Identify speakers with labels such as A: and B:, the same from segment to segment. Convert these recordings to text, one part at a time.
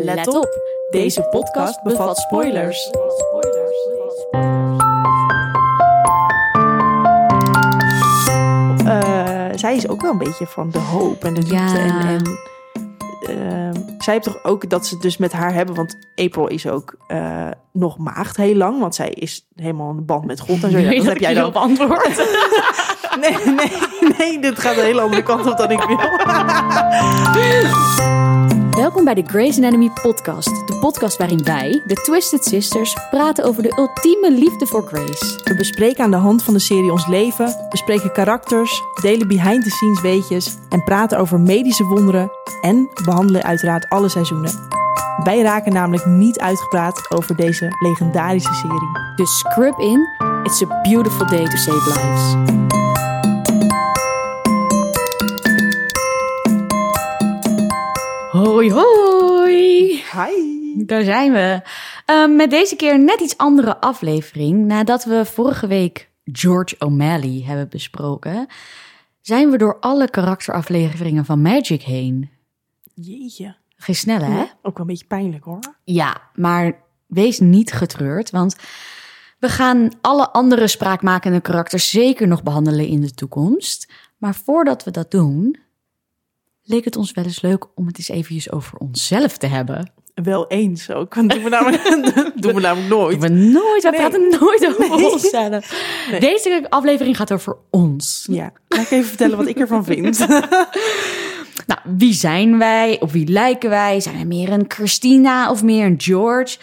A: Let op, deze podcast bevat spoilers.
B: Eh, zij is ook wel een beetje van de hoop en de liefde.
A: Ja.
B: En, en ehm, zij heeft toch ook dat ze het dus met haar hebben. Want April is ook eh, nog maagd heel lang. Want zij is helemaal in de band met God en zo. Ja, dat heb jij dan.
A: op antwoord.
B: Nee, nee, nee. Dit gaat een hele andere kant op dan ik wil.
A: Welkom bij de Grey's Anatomy podcast. De podcast waarin wij, de Twisted Sisters, praten over de ultieme liefde voor Grace.
B: We bespreken aan de hand van de serie ons leven, bespreken karakters, delen behind-the-scenes weetjes en praten over medische wonderen en behandelen uiteraard alle seizoenen. Wij raken namelijk niet uitgepraat over deze legendarische serie.
A: Dus scrub in, it's a beautiful day to save lives. Hoi hoi!
B: Hi!
A: Daar zijn we. Ehm, met deze keer net iets andere aflevering. Nadat we vorige week George O'Malley hebben besproken, zijn we door alle karakterafleveringen van Magic heen.
B: Jeetje.
A: Geen snelle, hè?
B: Ook wel een beetje pijnlijk hoor.
A: Ja, maar wees niet getreurd, want we gaan alle andere spraakmakende karakters zeker nog behandelen in de toekomst. Maar voordat we dat doen, leek het ons wel eens leuk om het eens eventjes over onszelf te hebben.
B: Wel eens ook. Want doen we namelijk, doen we namelijk nooit.
A: We nooit, we
B: Nee.
A: praten nooit over
B: Nee.
A: onszelf.
B: Nee.
A: Deze aflevering gaat over ons.
B: Ja, ga ik even vertellen wat ik ervan vind.
A: Nou, wie zijn wij? Op wie lijken wij? Zijn we meer een Christina of meer een George?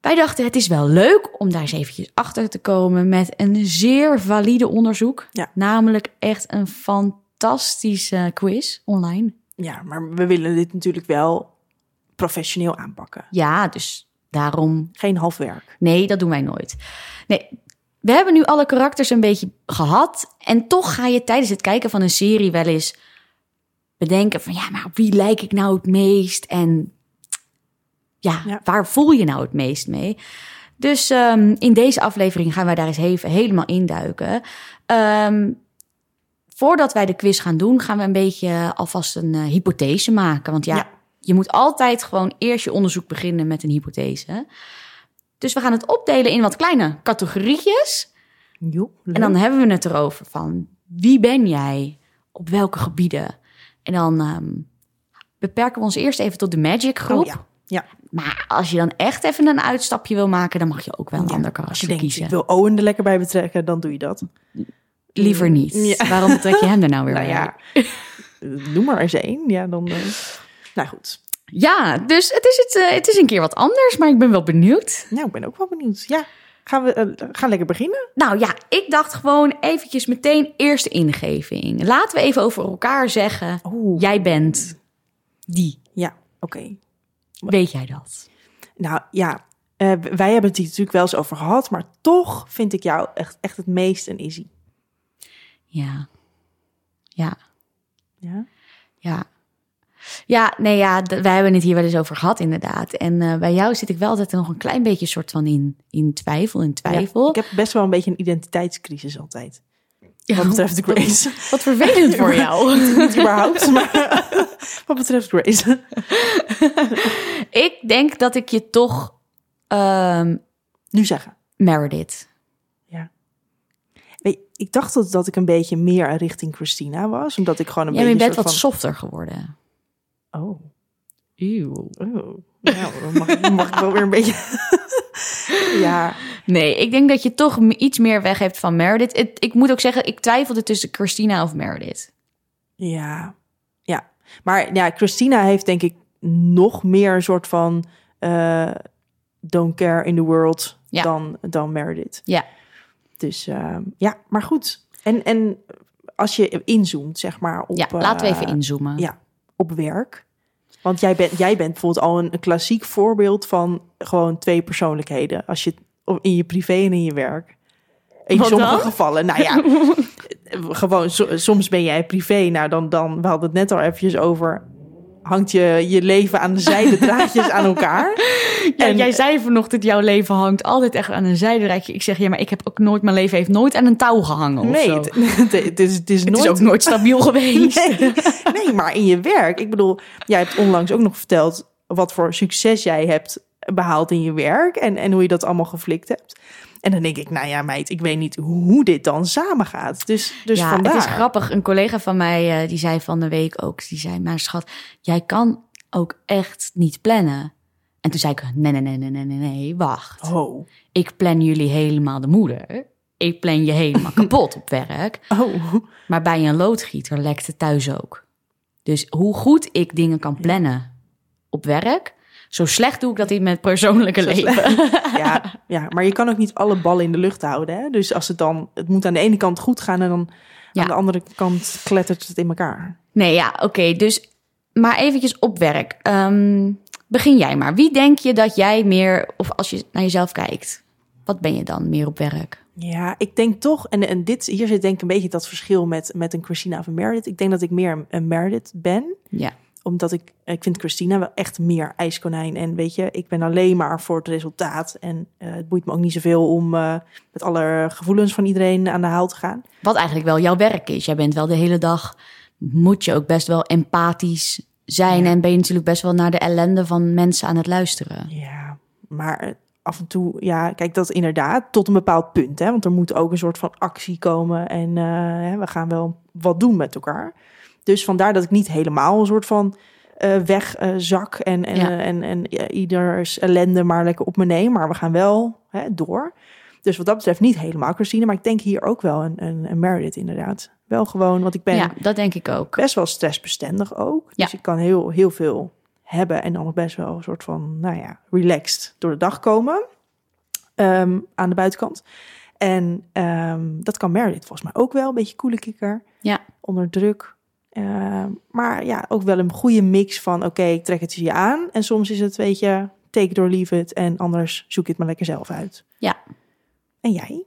A: Wij dachten, het is wel leuk om daar eens eventjes achter te komen met een zeer valide onderzoek.
B: Ja.
A: Namelijk echt een fantastische quiz online.
B: Ja, maar we willen dit natuurlijk wel professioneel aanpakken.
A: Ja, dus daarom
B: Geen halfwerk.
A: Nee, dat doen wij nooit. Nee, we hebben nu alle karakters een beetje gehad. En toch ga je tijdens het kijken van een serie wel eens bedenken van... ja, maar op wie lijk ik nou het meest? En ja,
B: Ja.
A: waar voel je nou het meest mee? Dus ehm, in deze aflevering gaan wij daar eens even helemaal induiken. Ehm voordat wij de quiz gaan doen, gaan we een beetje alvast een eh, hypothese maken. Want ja,
B: Ja.
A: je moet altijd gewoon eerst je onderzoek beginnen met een hypothese. Dus we gaan het opdelen in wat kleine categorietjes.
B: Jo,
A: En dan hebben we het erover van wie ben jij? Op welke gebieden? En dan ehm, beperken we ons eerst even tot de Magic groep.
B: Oh, ja. Ja.
A: Maar als je dan echt even een uitstapje wil maken, dan mag je ook wel een
B: Ja,
A: ander
B: Als je
A: karakter
B: denkt,
A: kiezen.
B: ik wil Owen er lekker bij betrekken, dan doe je dat.
A: Liever niet.
B: Ja.
A: Waarom betrek je hem er nou weer
B: Nou
A: bij?
B: ja, noem maar eens één. Ja, dan... eh, Nou goed.
A: Ja, dus het is, het, eh, het is een keer wat anders, maar ik ben wel benieuwd.
B: Nou, ik ben ook wel benieuwd. Ja, gaan we eh, gaan lekker beginnen?
A: Nou ja, ik dacht gewoon eventjes meteen eerste ingeving. Laten we even over elkaar zeggen,
B: Oeh.
A: jij bent die.
B: Ja, oké.
A: Weet jij dat?
B: Nou ja, wij hebben het hier natuurlijk wel eens over gehad, maar toch vind ik jou echt, echt het meest een Izzy.
A: Ja. Ja.
B: Ja?
A: Ja. Ja, nee, ja, wij hebben het hier wel eens over gehad, inderdaad. En eh, bij jou zit ik wel altijd nog een klein beetje soort van in, in twijfel, in twijfel.
B: Ja, ik heb best wel een beetje een identiteitscrisis altijd.
A: Ja,
B: Wat betreft Grace.
A: Wat vervelend voor jou.
B: Niet überhaupt, maar wat betreft Grace.
A: ik denk dat ik je toch ehm
B: Nu zeggen.
A: Meredith.
B: Ja. Ik dacht dat, dat ik een beetje meer richting Christina was, omdat ik gewoon een
A: Jij bent
B: beetje
A: bent wat softer geworden.
B: Oh,
A: Eeuw.
B: oh. Nou, dan mag, dan mag ik wel weer een beetje... ja,
A: Nee, ik denk dat je toch iets meer weg hebt van Meredith. Het- ik moet ook zeggen, ik twijfelde tussen Christina of Meredith.
B: ja, ja. Maar ja, Christina heeft denk ik nog meer een soort van... eh, don't care in the world
A: Ja.
B: dan, dan Meredith.
A: Ja.
B: Dus eh, ja, maar goed. En, en als je inzoomt, zeg maar, op...
A: Ja, laten we
B: eh,
A: even inzoomen.
B: Ja, op werk. Want jij bent, jij bent bijvoorbeeld al een, een klassiek voorbeeld van gewoon twee persoonlijkheden. Als je in je privé en in je werk. In
A: Wat
B: sommige
A: dan?
B: gevallen, nou ja, gewoon so- soms ben jij privé. Nou, dan, dan, we hadden het net al eventjes over, hangt je, je leven aan de zijde draadjes aan elkaar.
A: Ja,
B: En-
A: jij zei vanochtend, jouw leven hangt altijd echt aan een zijderijtje. Ik zeg, ja, maar ik heb ook nooit, mijn leven heeft nooit aan een touw gehangen of
B: Nee,
A: zo.
B: het, is, het is
A: Het
B: nooit
A: is ook nooit stabiel geweest.
B: Nee, nee, maar in je werk. Ik bedoel, jij hebt onlangs ook nog verteld wat voor succes jij hebt behaald in je werk en, en hoe je dat allemaal geflikt hebt. En dan denk ik, nou ja, meid, ik weet niet hoe dit dan samengaat. Dus, dus
A: ja,
B: vandaar.
A: het is grappig. Een collega van mij, eh, die zei van de week ook, die zei, maar schat, jij kan ook echt niet plannen. En toen zei ik, nee, nee, nee, nee, nee, nee, nee, wacht.
B: Oh.
A: Ik plan jullie helemaal de moeder. Ik plan je helemaal kapot op werk.
B: Oh.
A: Maar bij een loodgieter lekt het thuis ook. Dus hoe goed ik dingen kan plannen op werk, zo slecht doe ik dat in mijn persoonlijke
B: Zo
A: leven.
B: Ja, ja, maar je kan ook niet alle ballen in de lucht houden. Hè? Dus als het dan, het moet aan de ene kant goed gaan en dan
A: Ja.
B: aan de andere kant klettert het in elkaar.
A: Nee, ja, oké. dus, maar eventjes op werk. Ehm, begin jij maar. Wie denk je dat jij meer, of als je naar jezelf kijkt, wat ben je dan meer op werk?
B: Ja, ik denk toch, en, en dit, hier zit denk ik een beetje dat verschil met, met een Christina of een Meredith. Ik denk dat ik meer een, een Meredith ben.
A: Ja,
B: Omdat ik, ik vind Christina wel echt meer ijskonijn. En weet je, ik ben alleen maar voor het resultaat. En eh, het boeit me ook niet zoveel om eh, met alle gevoelens van iedereen aan de haal te gaan.
A: wat eigenlijk wel jouw werk is. Jij bent wel de hele dag, moet je ook best wel empathisch zijn.
B: Ja.
A: En ben je natuurlijk best wel naar de ellende van mensen aan het luisteren.
B: Ja, maar af en toe, ja, kijk, dat inderdaad tot een bepaald punt. Hè, want er moet ook een soort van actie komen. En eh, we gaan wel wat doen met elkaar. Dus vandaar dat ik niet helemaal een soort van eh wegzak en, en,
A: Ja.
B: eh, en, en ieders ellende maar lekker op me neem. Maar we gaan wel hè, door. Dus wat dat betreft niet helemaal Christine. Maar ik denk hier ook wel een, een, een Meredith inderdaad. Wel gewoon, want ik ben
A: Ja, dat denk ik ook.
B: best wel stressbestendig ook.
A: Ja.
B: Dus ik kan heel, heel veel hebben en dan nog best wel een soort van, nou ja, relaxed door de dag komen Ehm, aan de buitenkant. En ehm, dat kan Meredith volgens mij ook wel, een beetje koele kikker,
A: Ja.
B: onder druk. Ehm, maar ja, ook wel een goede mix van, oké, ik trek het je aan. En soms is het, weet je, take it or leave it. En anders zoek je het maar lekker zelf uit.
A: Ja.
B: En jij?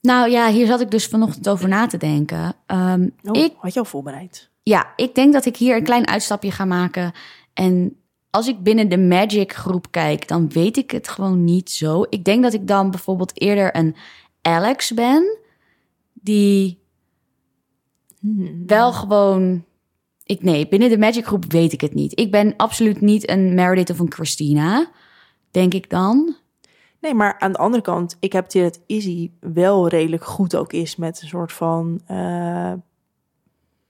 A: Nou ja, hier zat ik dus vanochtend over na te denken. Ehm,
B: Oh,
A: ik
B: had je al voorbereid?
A: Ja, ik denk dat ik hier een klein uitstapje ga maken. En als ik binnen de Magic groep kijk, dan weet ik het gewoon niet zo. Ik denk dat ik dan bijvoorbeeld eerder een Alex ben, die. Wel gewoon. Ik, nee, binnen de Magic groep weet ik het niet. Ik ben absoluut niet een Meredith of een Christina, denk ik dan.
B: Nee, maar aan de andere kant, ik heb het dat Izzy wel redelijk goed ook is met een soort van eh,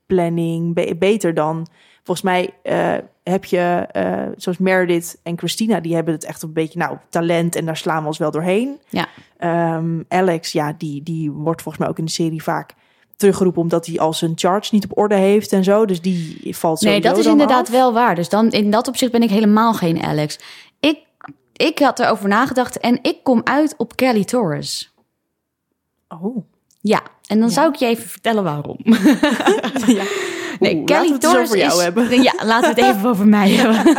B: planning. Be- beter dan, volgens mij eh, heb je, eh, zoals Meredith en Christina, die hebben het echt een beetje, nou, talent en daar slaan we ons wel doorheen.
A: Ja.
B: Ehm, Alex, ja, die, die wordt volgens mij ook in de serie vaak teruggeroepen omdat hij al zijn charge niet op orde heeft en zo. Dus die valt zo.
A: Nee, dat is inderdaad wel waar. Dus dan in dat opzicht ben ik helemaal geen Alex. Ik, ik had erover nagedacht en ik kom uit op Kelly Torres.
B: Oh.
A: Ja, en dan
B: Ja.
A: zou ik je even vertellen waarom.
B: ja.
A: Nee,
B: Oeh,
A: Kelly Torres
B: over jou
A: is...
B: hebben.
A: Ja, laten we het even over mij hebben.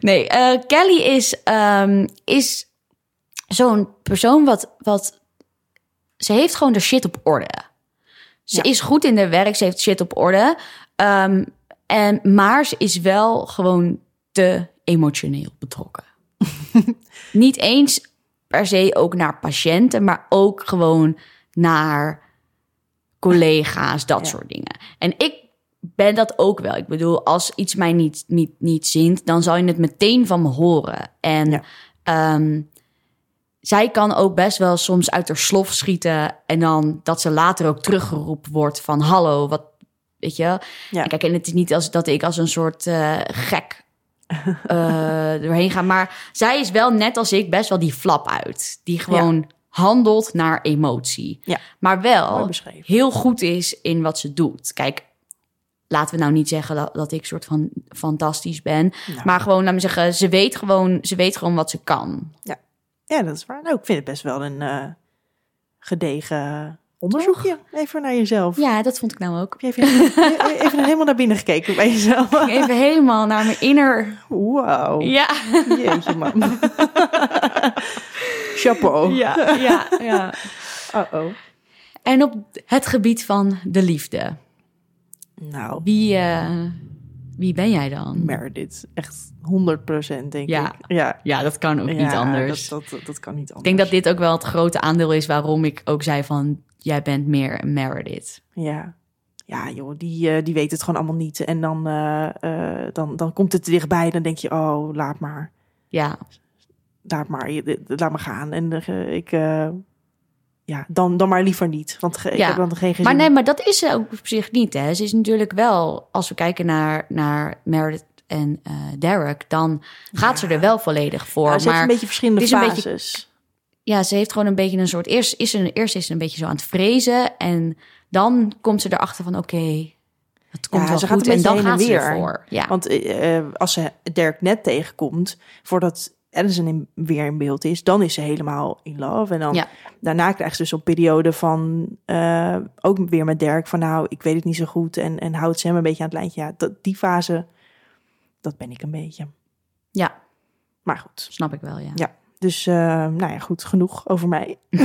A: nee, eh, Kelly is, ehm, is zo'n persoon wat, wat... Ze heeft gewoon de shit op orde. Ze
B: Ja.
A: is goed in haar werk, ze heeft shit op orde. Ehm, en, maar ze is wel gewoon te emotioneel betrokken. Niet eens per se ook naar patiënten, maar ook gewoon naar collega's, dat
B: Ja.
A: soort dingen. En ik ben dat ook wel. Ik bedoel, als iets mij niet, niet, niet zint, dan zal je het meteen van me horen. En
B: Ja.
A: ehm, zij kan ook best wel soms uit haar slof schieten. En dan dat ze later ook teruggeroepen wordt van hallo, wat weet je.
B: Ja.
A: En kijk, en het is niet als dat ik als een soort eh, gek eh, doorheen ga. Maar zij is wel net als ik best wel die flap uit. Die gewoon handelt naar emotie.
B: Ja.
A: Maar wel heel goed is in wat ze doet. Kijk, laten we nou niet zeggen dat, dat ik soort van fantastisch ben.
B: Nou.
A: Maar gewoon, laat me zeggen, ze weet gewoon, ze weet gewoon wat ze kan.
B: Ja, dat is waar. Nou, ik vind het best wel een eh, gedegen onderzoekje. Even naar jezelf.
A: Ja, dat vond ik nou ook.
B: Heb je even, even helemaal naar binnen gekeken bij jezelf?
A: Even helemaal naar mijn inner...
B: Wauw.
A: Ja,
B: Jeetje, man. Chapeau.
A: ja, ja, ja.
B: Uh-oh.
A: En op het gebied van de liefde.
B: Nou,
A: Wie, eh, wie ben jij dan?
B: Meredith. Echt 100% denk
A: Ja.
B: ik. Ja.
A: Ja, dat kan ook niet
B: Ja,
A: anders.
B: Dat, dat, dat kan niet anders.
A: Ik denk dat dit ook wel het grote aandeel is waarom ik ook zei van... jij bent meer Meredith.
B: Ja. ja joh, die, eh, die weet het gewoon allemaal niet. En dan, eh, eh, dan, dan komt het dichtbij. Dan denk je, oh, laat maar.
A: Ja,
B: Laat maar, laat maar gaan. En ik, ja, dan, dan maar liever niet. Want ik
A: Ja,
B: heb dan geen gezin.
A: maar nee, maar dat is ze ook op zich niet. Hè. Ze is natuurlijk wel, als we kijken naar, naar Meredith en eh, Derek, dan gaat ze er wel volledig voor.
B: Ja, ze heeft
A: maar
B: een beetje verschillende
A: een beetje-
B: fases.
A: ja, ze heeft gewoon een beetje een soort. Eerst is ze, eerst is ze een beetje zo aan het vrezen. En dan komt ze erachter van: oké, het komt
B: Ja,
A: wel
B: ze gaat
A: goed.
B: een
A: En dan gaat ze
B: weer.
A: ervoor. Ja.
B: Want eh, eh, als ze Dirk net tegenkomt, voordat Addison in, weer in beeld is, dan is ze helemaal in love. En dan
A: Ja.
B: daarna krijgt ze dus een periode van, eh, ook weer met Dirk, van nou, ik weet het niet zo goed. En, en houdt ze hem een beetje aan het lijntje. Ja, dat, die fase, dat ben ik een beetje.
A: ja,
B: Maar goed.
A: snap ik wel. Ja.
B: Ja. Dus, eh, nou ja, goed, genoeg over mij.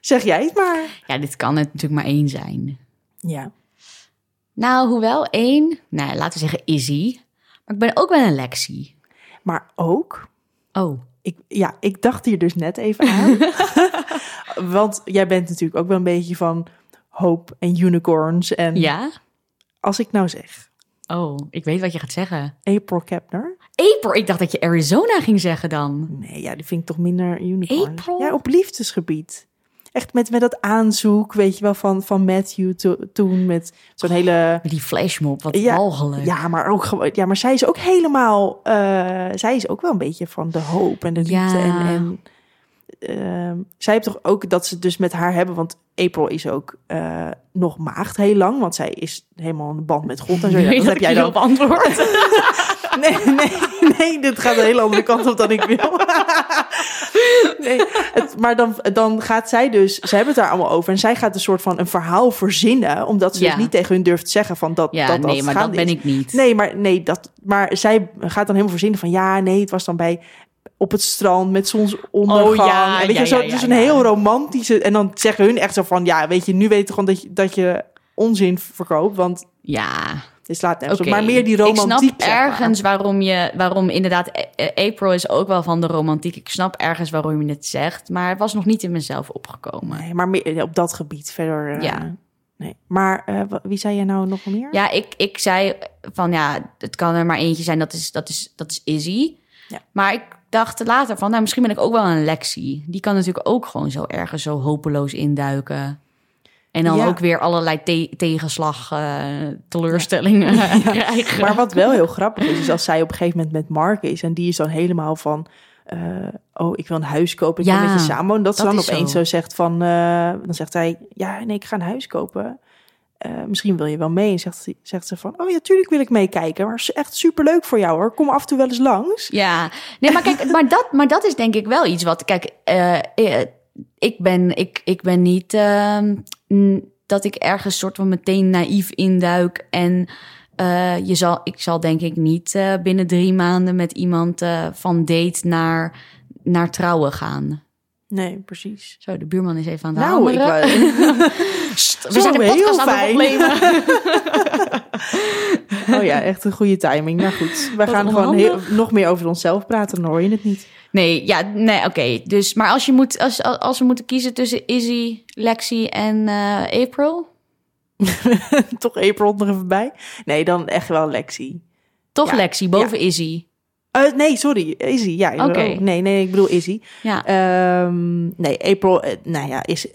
B: zeg jij het maar.
A: ja, dit kan het natuurlijk maar één zijn.
B: Ja.
A: Nou, hoewel één, nou, laten we zeggen Izzy. Maar ik ben ook wel een Lexie.
B: Maar ook,
A: Oh,
B: Ik, ja, ik dacht hier dus net even aan. Want jij bent natuurlijk ook wel een beetje van hoop en unicorns. En
A: ja?
B: als ik nou zeg,
A: Oh, ik weet wat je gaat zeggen.
B: April Kepner.
A: April, ik dacht dat je Arizona ging zeggen dan.
B: Nee, ja, die vind ik toch minder unicorn.
A: April?
B: Ja, op liefdesgebied. Echt met, met dat aanzoek, weet je wel, van, van Matthew to- toen met zo'n hele...
A: Die flashmob, wat
B: Ja. Ja, maar ook gewoon. Ja, maar zij is ook helemaal. eh, zij is ook wel een beetje van de hoop en de liefde.
A: Ja.
B: En, en ehm, zij heeft toch ook dat ze dus met haar hebben. Want April is ook eh, nog maagd heel lang. Want zij is helemaal in de band met God en zo. Dat heb jij dan.
A: op antwoord.
B: Nee, nee, nee, dit gaat een hele andere kant op dan ik wil. Nee, het, maar dan, dan gaat zij dus, ze hebben het daar allemaal over. En zij gaat een soort van een verhaal verzinnen. Omdat ze
A: Ja.
B: dus niet tegen hun durft te zeggen van dat
A: Ja,
B: dat, dat
A: nee, maar dat ben
B: is.
A: ik niet.
B: Nee, maar, nee dat, maar zij gaat dan helemaal verzinnen van... ja, nee, het was dan bij op het strand met zonsondergang.
A: Oh, ja,
B: en weet
A: ja,
B: je, zo,
A: ja,
B: dus een heel romantische... En dan zeggen hun echt zo van... ja, weet je, nu weet je gewoon dat je, dat je onzin verkoopt. Want
A: Ja,
B: dit slaat nergens
A: oké.
B: op. Maar meer die romantiek,
A: Ik snap
B: zeg maar.
A: ergens waarom je, waarom inderdaad, eh, eh, April is ook wel van de romantiek. Ik snap ergens waarom je het zegt, maar het was nog niet in mezelf opgekomen.
B: Nee, maar meer op dat gebied verder... eh,
A: Ja.
B: Nee. Maar eh, wie zei je nou nog meer?
A: Ja, ik, ik zei van ja, het kan er maar eentje zijn, dat is, dat is, dat is Izzy.
B: Ja.
A: Maar ik dacht later van, nou, misschien ben ik ook wel een Lexi. Die kan natuurlijk ook gewoon zo ergens zo hopeloos induiken. En dan
B: Ja.
A: ook weer allerlei te- tegenslag, eh, teleurstellingen krijgen.
B: Maar wat wel heel grappig is, is als zij op een gegeven moment met Mark is... en die is dan helemaal van... eh, oh, ik wil een huis kopen, ik
A: Ja,
B: wil met je samen wonen. Dat, ze
A: dat
B: dan opeens zo.
A: zo.
B: zegt van... eh, dan zegt hij, ja, nee, ik ga een huis kopen. Misschien wil je wel mee. En zegt, zegt ze van, oh ja, tuurlijk wil ik meekijken. Maar is echt superleuk voor jou hoor. Kom af en toe wel eens langs.
A: Ja, nee, maar kijk, maar dat, maar dat is denk ik wel iets wat. Kijk, ik, ben, ik, ik ben niet ehm, dat ik ergens soort van meteen naïef induik. En eh, je zal, ik zal denk ik niet eh, binnen drie maanden met iemand eh, van date naar, naar trouwen gaan.
B: Nee, precies.
A: Zo, de buurman is even aan het
B: Nou, ik
A: hameren.
B: wou-
A: Sst, we
B: Zo,
A: zijn de
B: heel
A: podcast aan het opnemen.
B: Oh ja, echt een goede timing. Nou goed,
A: Wat
B: gaan gewoon heel, nog meer over onszelf praten. Dan hoor je het niet.
A: Nee, ja, nee, oké. Dus, maar als je moet, als, als we moeten kiezen tussen Izzy, Lexi en eh, April,
B: Toch April nog even bij. Nee, dan echt wel Lexi.
A: toch
B: Ja,
A: Lexi boven Izzy.
B: Eh, nee, sorry. Izzy. Ja,
A: Oké.
B: oh, nee, nee, ik bedoel Izzy.
A: Ja,
B: Ehm, nee, April, eh, nou ja, is,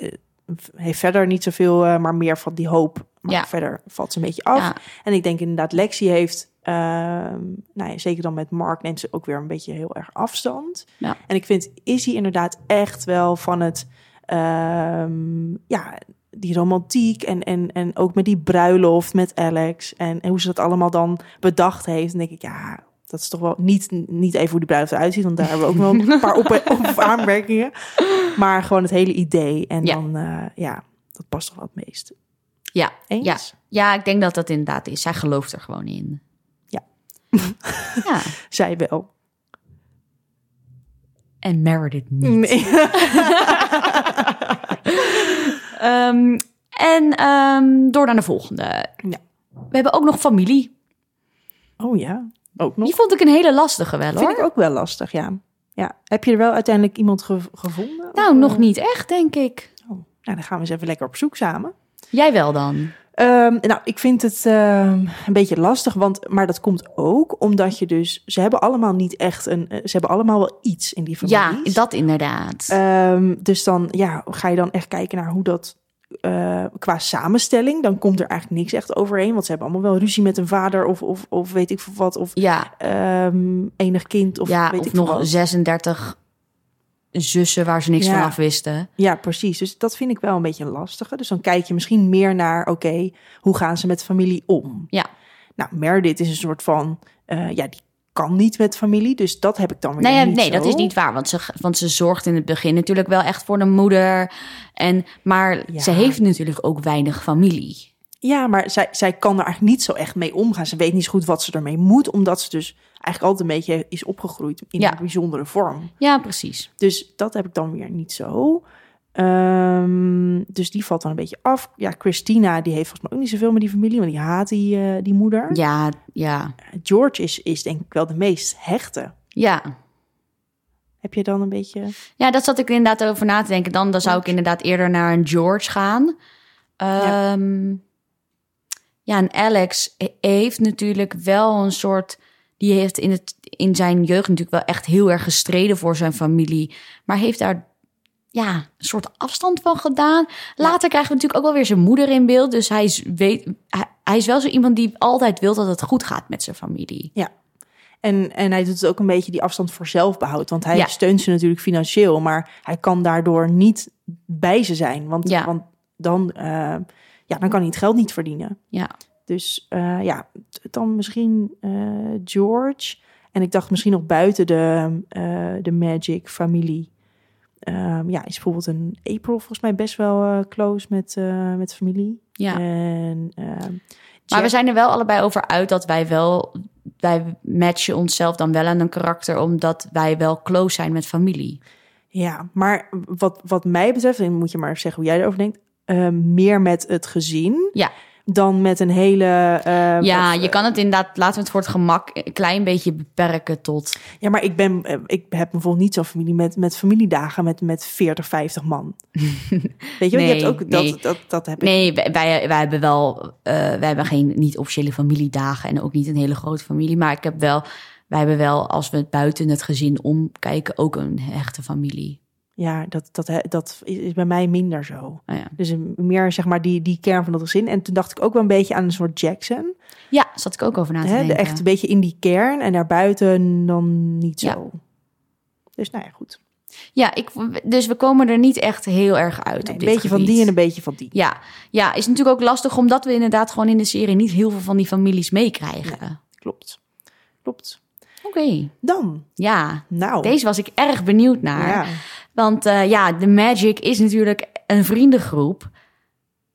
B: heeft verder niet zoveel, maar meer van die hoop. Maar
A: Ja.
B: verder valt ze een beetje af.
A: ja,
B: En ik denk inderdaad, Lexi heeft, ehm, nou ja, zeker dan met Mark, neemt ze ook weer een beetje heel erg afstand.
A: Ja.
B: En ik vind Izzy inderdaad echt wel van het, ehm, ja, die romantiek en, en, en ook met die bruiloft met Alex en, en hoe ze dat allemaal dan bedacht heeft. Dan denk ik, ja, dat is toch wel niet, niet even hoe die bruiloft eruit ziet, want daar hebben we ook wel een paar op, op aanmerkingen. Maar gewoon het hele idee. En
A: Ja.
B: dan, eh, ja, dat past toch wel het meest.
A: ja,
B: Eens?
A: ja. Ja, ik denk dat dat inderdaad is. Zij gelooft er gewoon in.
B: Ja. Zij wel.
A: En Meredith niet.
B: Nee.
A: Ehm, en ehm, door naar de volgende.
B: Ja.
A: We hebben ook nog familie.
B: Oh ja, ook nog.
A: Die vond ik een hele lastige wel
B: vind
A: hoor.
B: ik ook wel lastig, ja. ja. Heb je er wel uiteindelijk iemand ge- gevonden?
A: Nou,
B: Of,
A: nog
B: eh,
A: niet echt, denk ik.
B: oh, nou, dan gaan we eens even lekker op zoek samen.
A: Jij wel dan?
B: Ehm, nou, ik vind het ehm, een beetje lastig, want, maar dat komt ook omdat je dus... Ze hebben allemaal niet echt een... eh, Ze hebben allemaal wel iets in die
A: Ja,
B: families.
A: dat inderdaad.
B: Ehm, dus dan ja, ga je dan echt kijken naar hoe dat eh, qua samenstelling, dan komt er eigenlijk niks echt overheen. Want ze hebben allemaal wel ruzie met een vader of, of, of weet ik veel wat. Of
A: ja,
B: enig kind of
A: ja
B: weet
A: of
B: ik
A: nog
B: wat.
A: 36 zussen waar ze niks
B: Ja.
A: van af wisten.
B: Ja, precies. Dus dat vind ik wel een beetje een lastige. Dus dan kijk je misschien meer naar, oké, hoe gaan ze met familie om?
A: Ja.
B: Nou, Meredith is een soort van, eh, ja, die kan niet met familie. Dus dat heb ik dan weer
A: Nee,
B: niet
A: nee dat is niet waar. Want ze, want ze zorgt in het begin natuurlijk wel echt voor de moeder. En, maar
B: Ja.
A: ze heeft natuurlijk ook weinig familie.
B: Ja, maar zij, zij kan er eigenlijk niet zo echt mee omgaan. Ze weet niet zo goed wat ze ermee moet, omdat ze dus eigenlijk altijd een beetje is opgegroeid in
A: Ja.
B: een bijzondere vorm.
A: Ja, precies.
B: Dus dat heb ik dan weer niet zo. Ehm, dus die valt dan een beetje af. Ja, Christina, die heeft volgens mij ook niet zoveel met die familie, want die haat die, eh, die moeder.
A: Ja, ja,
B: George is, is denk ik wel de meest hechte.
A: ja.
B: Heb je dan een beetje...
A: Ja, dat zat ik inderdaad over na te denken. Dan, dan zou ik inderdaad eerder naar een George gaan.
B: Ja.
A: Ehm, ja, en Alex he- heeft natuurlijk wel een soort... Die heeft in, het, in zijn jeugd natuurlijk wel echt heel erg gestreden voor zijn familie. Maar heeft daar ja, een soort afstand van gedaan. Later krijgen we natuurlijk ook wel weer zijn moeder in beeld. Dus hij is, weet, hij, hij is wel zo iemand die altijd wil dat het goed gaat met zijn familie.
B: En, en hij doet het ook een beetje die afstand voor zelfbehoud. Want hij
A: Ja.
B: steunt ze natuurlijk financieel, maar hij kan daardoor niet bij ze zijn. Want,
A: Ja.
B: want dan, eh, ja, dan kan hij het geld niet verdienen.
A: Ja.
B: Dus eh, ja, dan misschien eh, George. En ik dacht misschien nog buiten de, eh, de Magic familie. Ehm, ja, is bijvoorbeeld een April volgens mij best wel close met, met familie.
A: Ja.
B: En, ehm,
A: Maar we zijn er wel allebei over uit dat wij wel... Wij matchen onszelf dan wel aan een karakter... omdat wij wel close zijn met familie.
B: Ja, maar wat, wat mij betreft, en moet je maar zeggen hoe jij erover denkt, meer met het gezin
A: Ja.
B: Dan met een hele. eh,
A: Ja,
B: of,
A: je kan het inderdaad... Laten we het voor het gemak een klein beetje beperken tot...
B: ja, maar ik ben, eh, ik heb bijvoorbeeld niet zo'n familie met, met familiedagen met, met 40, 50 man. Weet je, wel, je hebt
A: Nee,
B: ook dat,
A: nee.
B: dat, dat heb ik.
A: Nee, wij, wij, hebben wel... eh, wij hebben geen niet-officiële familiedagen... en ook niet een hele grote familie. Maar ik heb wel... Wij hebben wel, als we buiten het gezin omkijken... ook een hechte familie.
B: Ja, dat, dat, dat is bij mij minder zo.
A: Nou ja.
B: Dus meer zeg maar die, die kern van dat gezin. En toen dacht ik ook wel een beetje aan een soort Jackson.
A: ja, zat ik ook over na te
B: Hè, de
A: denken.
B: echt een beetje in die kern en daarbuiten dan niet
A: Ja.
B: zo. Dus nou ja, goed.
A: Ja, ik, dus we komen er niet echt heel erg uit
B: Nee,
A: op
B: een beetje van die en een beetje van die.
A: Ja, ja, is natuurlijk ook lastig omdat we inderdaad gewoon in de serie niet heel veel van die families meekrijgen.
B: Klopt. Klopt.
A: Oké,
B: Dan,
A: ja.
B: nou.
A: Deze was ik erg benieuwd naar.
B: Ja.
A: Want eh, ja, de Magic is natuurlijk een vriendengroep.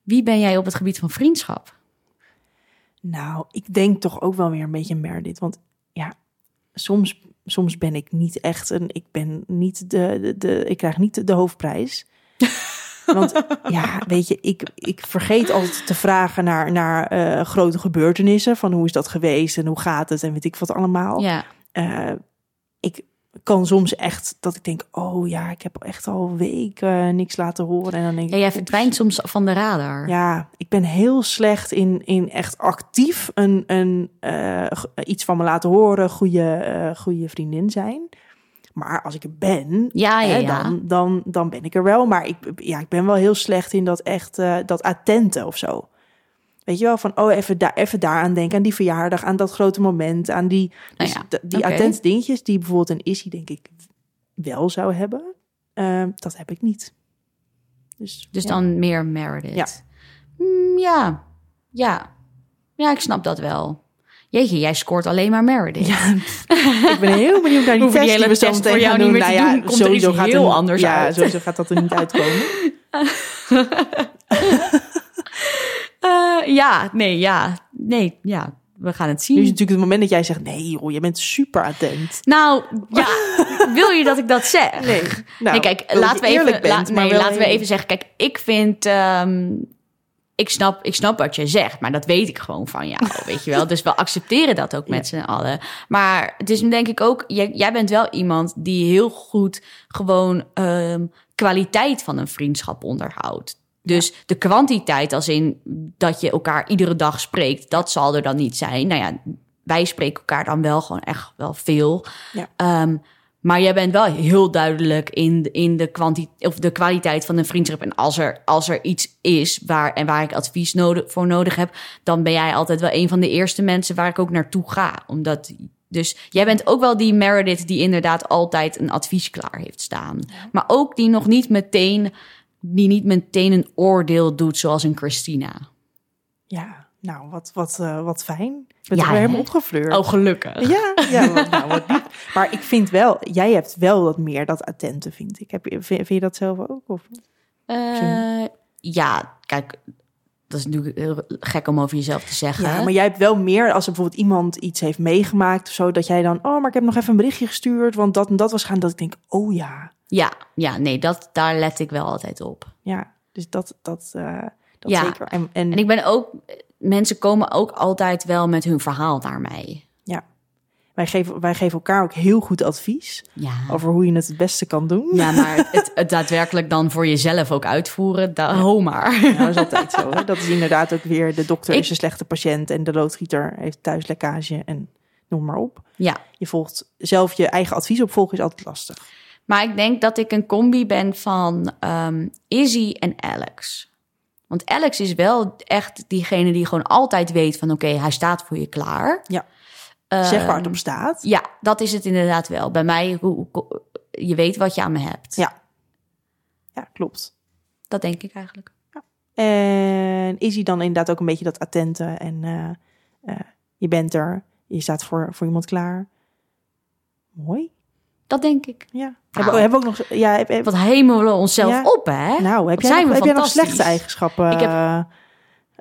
A: Wie ben jij op het gebied van vriendschap?
B: Nou, ik denk toch ook wel weer een beetje Meredith. Want ja, soms, soms ben ik niet echt een... Ik ben niet de... de, de ik krijg niet de, de hoofdprijs. Want ja, weet je, ik, ik vergeet altijd te vragen naar, naar eh, grote gebeurtenissen. Van hoe is dat geweest en hoe gaat het en weet ik wat allemaal.
A: Ja,
B: Eh, ik kan soms echt dat ik denk, oh ja, ik heb echt al weken niks laten horen. En dan denk
A: ja
B: ik,
A: jij verdwijnt soms van de radar.
B: Ja, ik ben heel slecht in, in echt actief een, een, eh, g- iets van me laten horen, goede, eh, goede vriendin zijn. Maar als ik er ben,
A: Ja, ja,
B: hè. Dan, dan, dan ben ik er wel. Maar ik, ja, ik ben wel heel slecht in dat echt, eh, dat attente of zo. Weet je wel, van oh, even, daar even daaraan denken, aan die verjaardag, aan dat grote moment, aan die,
A: Nou
B: dus
A: ja,
B: die
A: oké.
B: attente dingetjes die bijvoorbeeld een Issy denk ik wel zou hebben. Ehm, dat heb ik niet. Dus,
A: Dus
B: ja.
A: dan meer Meredith.
B: Ja.
A: Mm, ja, ja. Ja, ik snap dat wel. Jeetje, jij scoort alleen maar Meredith.
B: Ja, ik ben heel benieuwd naar die
A: die hele
B: we
A: test voor jou niet meer
B: Nou ja,
A: doen, komt
B: sowieso gaat
A: heel
B: er,
A: anders
B: ja,
A: uit.
B: sowieso gaat dat er niet uitkomen.
A: Ja, nee, ja. Nee, ja. We gaan het zien.
B: Nu is natuurlijk het moment dat jij zegt, nee joh, je bent super attent.
A: Nou, ja. wil je dat ik dat zeg?
B: Nee, nou,
A: nee, kijk,
B: dat
A: laten we even,
B: bent,
A: laat- nee, laten we even zeggen. Kijk, ik vind. ehm, ik, snap, ik snap wat je zegt, maar dat weet ik gewoon van jou, weet je wel. Dus we accepteren dat ook met z'n allen. Maar het is denk ik ook, jij, jij bent wel iemand die heel goed gewoon ehm, kwaliteit van een vriendschap onderhoudt. Dus de kwantiteit, als in dat je elkaar iedere dag spreekt, dat zal er dan niet zijn. Nou ja, wij spreken elkaar dan wel gewoon echt wel veel.
B: Ja.
A: Ehm, maar jij bent wel heel duidelijk in, in de, kwanti of de kwaliteit van een vriendschap. En als er, als er iets is waar, en waar ik advies nodig, voor nodig heb, dan ben jij altijd wel een van de eerste mensen waar ik ook naartoe ga. Omdat, dus jij bent ook wel die Meredith die inderdaad altijd een advies klaar heeft staan. Maar ook die nog niet meteen, die niet meteen een oordeel doet zoals een Christina.
B: Ja, nou, wat, wat, eh, wat fijn. Ik ben
A: Ja,
B: weer helemaal opgefleurd.
A: Oh, gelukkig.
B: Ja, ja wat, nou, wat. Maar ik vind wel, jij hebt wel wat meer dat attente, vind ik. Heb je, vind, vind je dat zelf ook? Of?
A: Eh, ja, kijk, dat is natuurlijk heel gek om over jezelf te zeggen.
B: Ja, maar jij hebt wel meer als er bijvoorbeeld iemand iets heeft meegemaakt of zo, dat jij dan, oh, maar ik heb nog even een berichtje gestuurd, want dat en dat was gaan, dat ik denk, oh ja,
A: ja, ja, nee, dat, daar let ik wel altijd op.
B: ja. Dus dat, dat, eh, dat
A: Ja.
B: zeker. En, en,
A: En ik ben ook, mensen komen ook altijd wel met hun verhaal naar mij.
B: ja, wij geven, wij geven elkaar ook heel goed advies
A: Ja.
B: over hoe je het het beste kan doen.
A: Ja, maar het, het daadwerkelijk dan voor jezelf ook uitvoeren, da, ho maar.
B: Ja, dat is altijd zo. Hè? Dat is inderdaad ook weer de dokter
A: Ik-
B: is een slechte patiënt en de loodgieter heeft thuislekkage en noem maar op.
A: Ja,
B: Je volgt zelf je eigen advies opvolgen is altijd lastig.
A: Maar ik denk dat ik een combi ben van ehm, Izzy en Alex. Want Alex is wel echt diegene die gewoon altijd weet van... oké, hij staat voor je klaar.
B: Ja.
A: Ehm,
B: zeg waar het op staat.
A: Ja, dat is het inderdaad wel. Bij mij, hoe- hoe- je weet wat je aan me hebt.
B: Ja. Ja, klopt.
A: Dat denk ik eigenlijk.
B: En is hij dan inderdaad ook een beetje dat attente en eh, eh, je bent er, je staat voor, voor iemand klaar. Mooi.
A: Dat denk ik.
B: Ja. Hebben, we- hebben we ook nog... Ja, heb, heb-
A: Wat hemelen we onszelf
B: Ja.
A: op, hè?
B: nou, heb jij,
A: zijn
B: nog, heb jij nog slechte eigenschappen
A: Ik heb-
B: eh,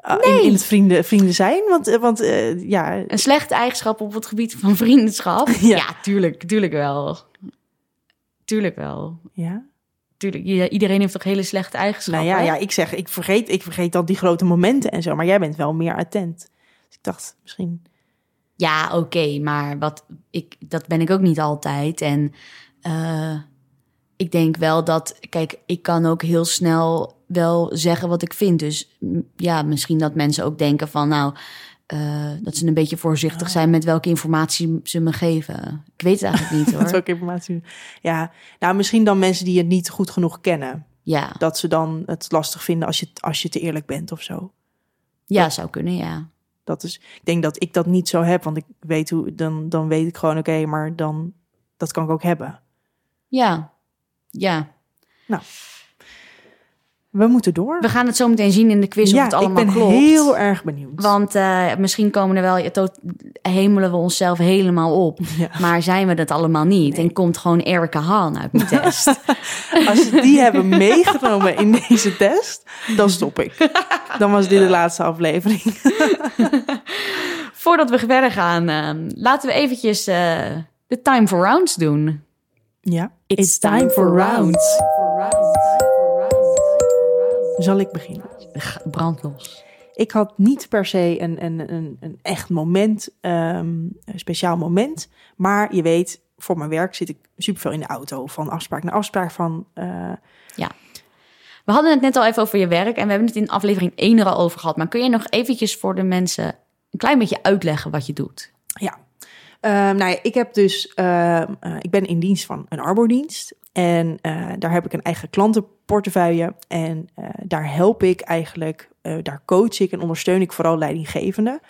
A: Nee.
B: in, in het vrienden, vrienden zijn? Want, eh, want eh, ja,
A: Een slechte eigenschap op het gebied van vriendschap?
B: Ja.
A: ja, tuurlijk, tuurlijk wel. Tuurlijk wel.
B: ja.
A: Tuurlijk, iedereen heeft toch hele slechte
B: Nou
A: eigenschappen?
B: ja, ja, ik zeg, ik vergeet, ik vergeet dan die grote momenten en zo. Maar jij bent wel meer attent. Dus ik dacht, misschien...
A: Ja, oké, maar wat, ik, dat ben ik ook niet altijd. En eh, ik denk wel dat, kijk, ik kan ook heel snel wel zeggen wat ik vind. Dus ja, misschien dat mensen ook denken van, nou, eh, dat ze een beetje voorzichtig zijn met welke informatie ze me geven. Ik weet het eigenlijk niet hoor.
B: ook informatie. Ja, nou misschien dan mensen die het niet goed genoeg kennen.
A: Ja,
B: Dat ze dan het lastig vinden als je, als je te eerlijk bent of zo.
A: ja, zou kunnen, ja.
B: Dat is, ik denk dat ik dat niet zo heb, want ik weet hoe, dan, dan weet ik gewoon, oké, maar dan, dat kan ik ook hebben.
A: Ja, ja.
B: We moeten door.
A: We gaan het zo meteen zien in de quiz of
B: ja,
A: het allemaal
B: ik ben
A: klopt.
B: heel erg benieuwd.
A: Want eh, misschien komen er wel, tot, hemelen we onszelf helemaal op.
B: Ja.
A: Maar zijn we dat allemaal niet? En komt gewoon Erica Hahn uit mijn test.
B: Als ze die hebben meegenomen in deze test, dan stop ik. Dan was dit de laatste aflevering.
A: Voordat we verder gaan, eh, laten we eventjes eh, de time for rounds doen.
B: Ja.
A: It's time for rounds.
B: Zal ik beginnen?
A: Brand los.
B: Ik had niet per se een, een, een, een echt moment, ehm, een speciaal moment. Maar je weet, voor mijn werk zit ik superveel in de auto. Van afspraak naar afspraak. Van, eh,
A: We hadden het net al even over je werk en we hebben het in aflevering 1 er al over gehad. Maar kun je nog eventjes voor de mensen een klein beetje uitleggen wat je doet?
B: ja. Ehm, nou ja, ik heb dus, ehm, eh, ik ben in dienst van een arbodienst. En eh, daar heb ik een eigen klantenportefeuille. En eh, daar help ik eigenlijk, eh, daar coach ik en ondersteun ik vooral leidinggevenden.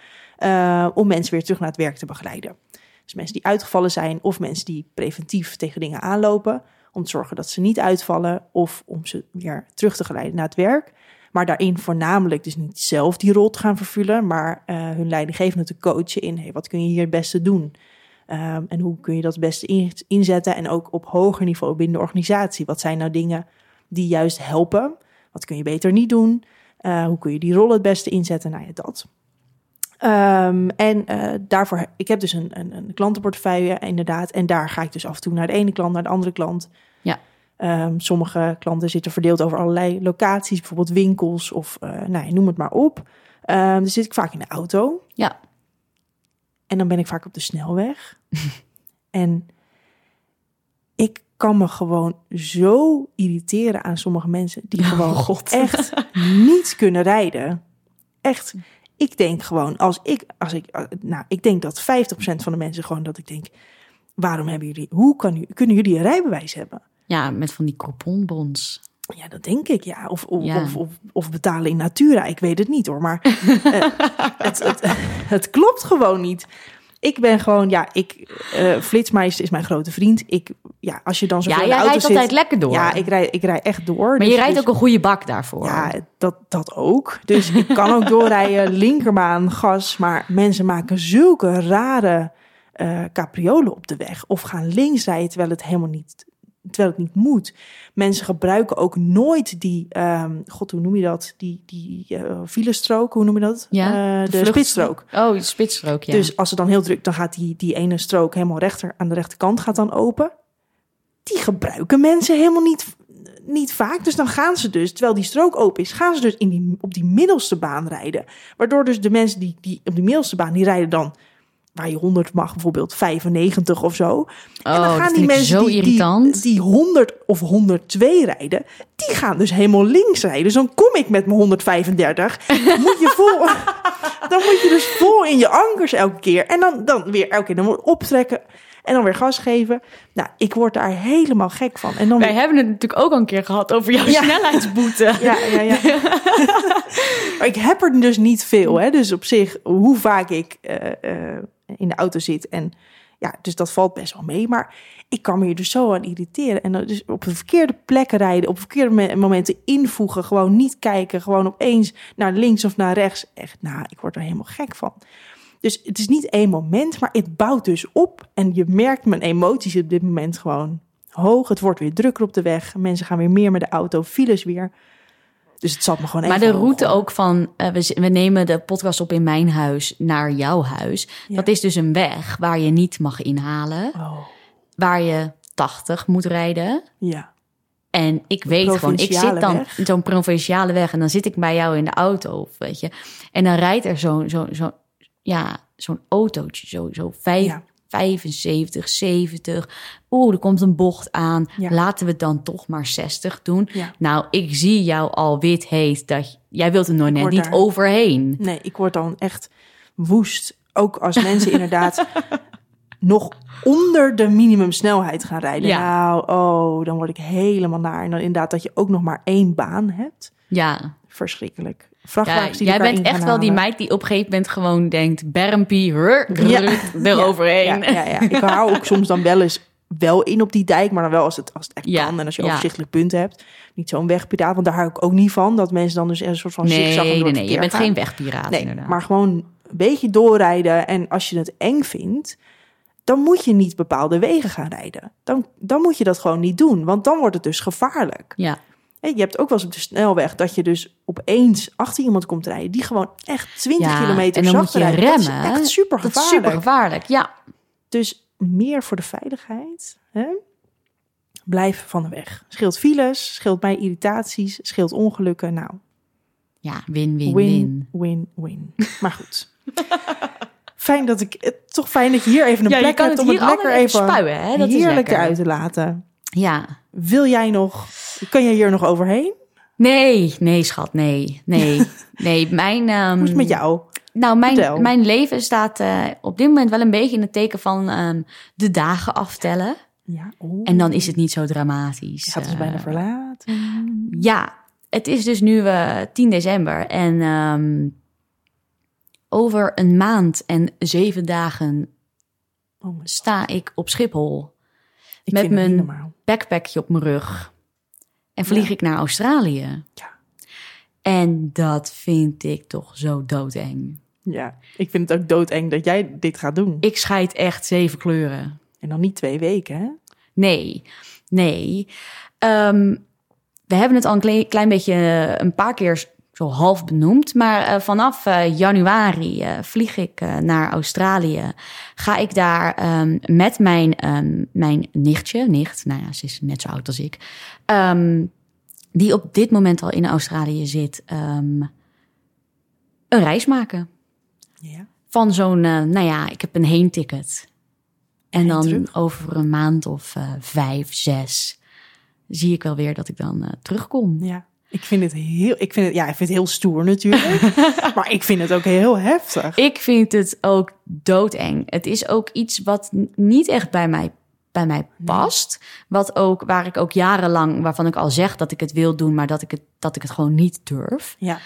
B: om mensen weer terug naar het werk te begeleiden. Dus mensen die uitgevallen zijn of mensen die preventief tegen dingen aanlopen. Om te zorgen dat ze niet uitvallen of om ze weer terug te geleiden naar het werk. Maar daarin voornamelijk dus niet zelf die rol te gaan vervullen, maar hun leidinggevende te coachen in hey, wat kun je hier het beste doen? Ehm, en hoe kun je dat het beste in- inzetten? En ook op hoger niveau binnen de organisatie. Wat zijn nou dingen die juist helpen? Wat kun je beter niet doen? Eh, hoe kun je die rol het beste inzetten? Nou ja, dat. Ehm, en eh, daarvoor, ik heb dus een, een, een klantenportefeuille inderdaad. En daar ga ik dus af en toe naar de ene klant, naar de andere klant.
A: Ja.
B: Ehm, sommige klanten zitten verdeeld over allerlei locaties, bijvoorbeeld winkels of eh, nou, ja, noem het maar op. Ehm dan zit ik vaak in de auto.
A: Ja.
B: En dan ben ik vaak op de snelweg. en ik kan me gewoon zo irriteren aan sommige mensen die gewoon
A: God.
B: echt niet kunnen rijden. Echt. Ik denk gewoon, als ik, als ik, nou, ik denk dat 50% van de mensen gewoon dat ik denk, waarom hebben jullie, hoe kan kunnen jullie een rijbewijs hebben?
A: Ja, met van die couponbons.
B: Ja, dat denk ik, ja. Of, of,
A: Ja.
B: of, betalen in natura, ik weet het niet hoor. Maar eh, het, het, het klopt gewoon niet. Ik ben gewoon, ja, ik, eh Flitsmeister is mijn grote vriend. Ik, ja, als je dan zo
A: Ja,
B: in de
A: jij
B: auto
A: rijdt
B: zit,
A: altijd lekker door.
B: Ja, ik rij, ik rij echt door.
A: maar
B: Dus-
A: je rijdt
B: dus-
A: ook een goede bak daarvoor.
B: Ja, dat, dat ook. Dus ik kan ook doorrijden, linkerbaan, gas. Maar mensen maken zulke rare eh capriolen op de weg. Of gaan links rijden terwijl het helemaal niet, terwijl het niet moet. Mensen gebruiken ook nooit die, ehm, god, hoe noem je dat? Die, die eh filestrook, hoe noem je dat?
A: Ja,
B: Eh, de spitsstrook.
A: Oh, de spitsstrook, ja.
B: Dus als het dan heel druk, dan gaat die, die ene strook helemaal rechter aan de rechterkant gaat dan open. Die gebruiken mensen helemaal niet, niet vaak. Dus dan gaan ze dus, terwijl die strook open is, gaan ze dus in die, op die middelste baan rijden. Waardoor dus de mensen die, die op die middelste baan, die rijden dan waar je 100 mag, bijvoorbeeld 95 of zo.
A: oh,
B: en dan
A: dat
B: gaan die mensen
A: zo
B: die, die 100 of 102 rijden, die gaan dus helemaal links rijden. Dus dan kom ik met mijn 135. moet je vol, dan moet je dus vol in je ankers elke keer. En dan, dan weer elke keer dan moet optrekken. En dan weer gas geven. Nou, ik word daar helemaal gek van. En dan
A: Wij hebben het natuurlijk ook al een keer gehad over jouw
B: Ja.
A: snelheidsboete.
B: ja, ja, ja. maar ik heb er dus niet veel. Hè? Dus op zich, hoe vaak ik eh, eh, in de auto zit. En ja, dus dat valt best wel mee. Maar ik kan me hier dus zo aan irriteren. En dus op de verkeerde plekken rijden. Op verkeerde me- momenten invoegen. Gewoon niet kijken. Gewoon opeens naar links of naar rechts. Echt, nou, ik word er helemaal gek van. Dus het is niet één moment, maar het bouwt dus op. En je merkt mijn emoties op dit moment gewoon hoog. Het wordt weer drukker op de weg. Mensen gaan weer meer met de auto. Files weer. Dus het zat me gewoon
A: Maar
B: even
A: de route ook van, eh, we, we nemen de podcast op in mijn huis naar jouw huis.
B: Ja.
A: Dat is dus een weg waar je niet mag inhalen.
B: Oh,
A: Waar je 80 moet rijden.
B: ja.
A: En ik weet gewoon, ik zit dan in zo'n provinciale weg en dan zit ik bij jou in de auto, of weet je. En dan rijdt er zo'n zo, zo, ja, zo'n autootje, zo, zo vijf,
B: Ja.
A: 75, 70. Oeh, er komt een bocht aan.
B: Ja.
A: Laten we het dan toch maar 60 doen.
B: Ja.
A: Nou, ik zie jou al wit heet dat jij wilt er nog net niet
B: daar-
A: overheen.
B: Nee, ik word dan echt woest. Ook als mensen inderdaad nog onder de minimumsnelheid gaan rijden.
A: Ja.
B: Nou, oh, dan word ik helemaal naar. En dan inderdaad dat je ook nog maar één baan hebt.
A: Ja,
B: Verschrikkelijk.
A: Ja
B: die
A: jij bent echt wel die meid die op een gegeven moment gewoon denkt... Bermpie,
B: Ja.
A: eroverheen.
B: Ja, ja. Ik hou ook soms dan wel eens wel in op die dijk, maar dan wel als het, als het echt
A: Ja,
B: kan en als je
A: ja.
B: overzichtelijk punten hebt. Niet zo'n wegpedaal, want daar hou ik ook niet van. Dat mensen dan dus een soort van
A: Nee,
B: door
A: nee, nee. Je bent
B: gaan.
A: geen wegpiraat
B: Nee,
A: inderdaad.
B: maar gewoon een beetje doorrijden. En als je het eng vindt, dan moet je niet bepaalde wegen gaan rijden. Dan, dan moet je dat gewoon niet doen, want dan wordt het dus gevaarlijk.
A: Ja,
B: Je hebt ook wel eens op de snelweg dat je dus opeens achter iemand komt rijden... die gewoon echt 20
A: Ja,
B: kilometer
A: en dan moet
B: zachter
A: je
B: rijdt. Dat is
A: remmen,
B: echt super
A: dat is
B: gevaarlijk.
A: super gevaarlijk. Ja,
B: Dus meer voor de veiligheid. Hè? Blijf van de weg. Scheelt files, scheelt mij irritaties, scheelt ongelukken. Nou,
A: ja win, win,
B: win,
A: win.
B: win, win. Maar goed. fijn dat ik... het- Toch fijn dat je hier even een
A: Ja,
B: plek hebt om het lekker even
A: even spuien, hè? Dat is
B: heerlijk
A: lekker.
B: eruit te laten.
A: Ja.
B: Wil jij nog... Kan jij hier nog overheen?
A: Nee, nee, schat, nee. Nee, nee. Mijn, ehm,
B: Hoe is het met jou?
A: Nou, mijn, mijn leven staat eh, op dit moment wel een beetje in het teken van ehm, de dagen aftellen.
B: Ja, oh.
A: En dan is het niet zo dramatisch.
B: Je gaat ons
A: Eh,
B: bijna verlaten.
A: Ja, het is dus nu eh 10 december en ehm, over een maand en zeven dagen
B: Oh,
A: sta ik op Schiphol.
B: ik
A: met mijn-
B: normaal.
A: Backpackje op mijn rug. En vlieg
B: Ja.
A: ik naar Australië.
B: Ja.
A: En dat vind ik toch zo doodeng.
B: Ja, ik vind het ook doodeng dat jij dit gaat doen.
A: Ik scheid echt zeven kleuren.
B: En dan niet twee weken, hè?
A: Nee, nee. Ehm, we hebben het al een kle- klein beetje eh, een paar keer zo half benoemd. Maar eh, vanaf eh, januari eh, vlieg ik naar Australië. Ga ik daar ehm, met mijn, ehm, mijn nichtje, nicht, nou ja, ze is net zo oud als ik. ehm, die op dit moment al in Australië zit, een reis maken.
B: Ja.
A: Van zo'n, nou ja, ik heb een heenticket. En
B: En
A: dan
B: terug?
A: over een maand of vijf, zes zie ik wel weer dat ik dan terugkom.
B: Ja. Ik vind het heel, ik vind het, ja, ik vind het heel stoer natuurlijk. maar ik vind het ook heel heftig.
A: Ik vind het ook doodeng. Het is ook iets wat niet echt bij mij, bij mij past. Wat ook, waar ik ook jarenlang, waarvan ik al zeg dat ik het wil doen, maar dat ik het, dat ik het gewoon niet durf.
B: Ja.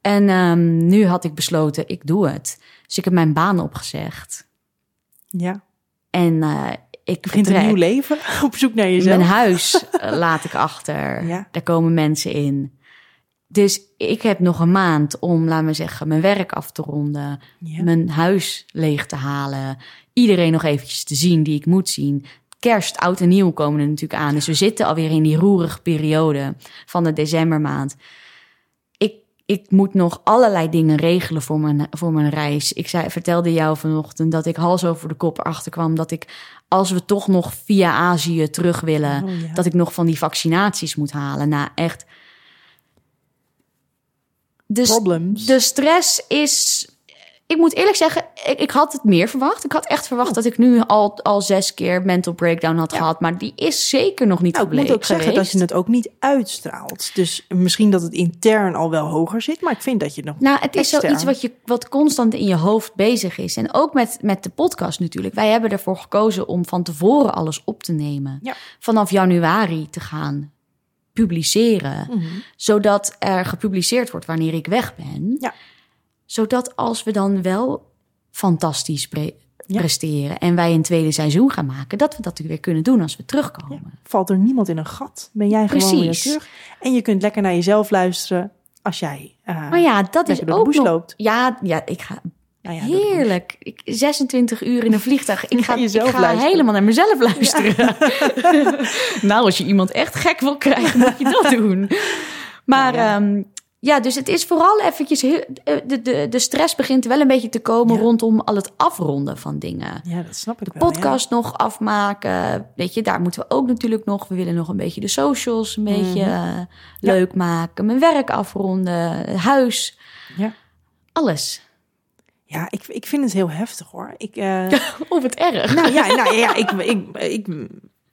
A: En ehm, nu had ik besloten, ik doe het. Dus ik heb mijn baan opgezegd.
B: Ja.
A: En eh, ik
B: Begint een nieuw leven op zoek naar jezelf.
A: Mijn huis eh, laat ik achter.
B: Ja.
A: Daar komen mensen in. Dus ik heb nog een maand om, laten we zeggen, mijn werk af te ronden.
B: Ja.
A: Mijn huis leeg te halen. Iedereen nog eventjes te zien die ik moet zien. Kerst, oud en nieuw komen er natuurlijk aan. Dus we zitten alweer in die roerige periode van de decembermaand. Ik, moet nog allerlei dingen regelen voor mijn, voor mijn reis. Ik zei, vertelde jou vanochtend dat ik hals over de kop erachter kwam... dat ik, als we toch nog via Azië terug willen...
B: Oh, ja.
A: dat ik nog van die vaccinaties moet halen. Nou, echt... Dus
B: Problems.
A: de stress is. Ik moet eerlijk zeggen, ik, ik had het meer verwacht. Ik had echt verwacht dat ik nu al, al zes keer mental breakdown had
B: Ja.
A: gehad. Maar die is zeker nog niet
B: Nou, ik moet ook zeggen dat je het ook niet uitstraalt. Dus misschien dat het intern al wel hoger zit, maar ik vind dat je nog.
A: Nou, het is zoiets wat, je, wat constant in je hoofd bezig is. En ook met, met de podcast natuurlijk. Wij hebben ervoor gekozen om van tevoren alles op te nemen.
B: Ja.
A: Vanaf januari te gaan publiceren.
B: Mhm.
A: Zodat er gepubliceerd wordt wanneer ik weg ben.
B: Ja.
A: Zodat als we dan wel fantastisch pre-
B: Ja.
A: presteren en wij een tweede seizoen gaan maken, dat we dat weer kunnen doen als we terugkomen.
B: Ja. Valt er niemand in een gat? Ben jij gewoon weer
A: Precies.
B: terug? En je kunt lekker naar jezelf luisteren als jij. eh,
A: Maar ja, dat is ook nog.
B: loopt.
A: Ja, ja, ik ga
B: nou ja,
A: heerlijk. Ik, 26 uur in een vliegtuig. Ik ga, ik ga
B: luisteren.
A: helemaal naar mezelf luisteren. nou, als je iemand echt gek wil krijgen, moet je dat doen. Maar
B: ja,
A: ja.
B: Ja
A: dus het is vooral eventjes... heel- eh, De, de, de stress begint wel een beetje te komen
B: Ja.
A: rondom al het afronden van dingen.
B: Ja, dat snap ik wel.
A: podcast nog afmaken. Weet je, daar moeten we ook natuurlijk nog. We willen nog een beetje de socials een beetje
B: Mhm.
A: eh, leuk maken. Mijn werk afronden. Huis.
B: Ja.
A: Alles.
B: Ja, ja ik, ik vind het heel heftig hoor. Ik, eh,
A: Of het erg.
B: nou ja, nou, ja ik, ik, ik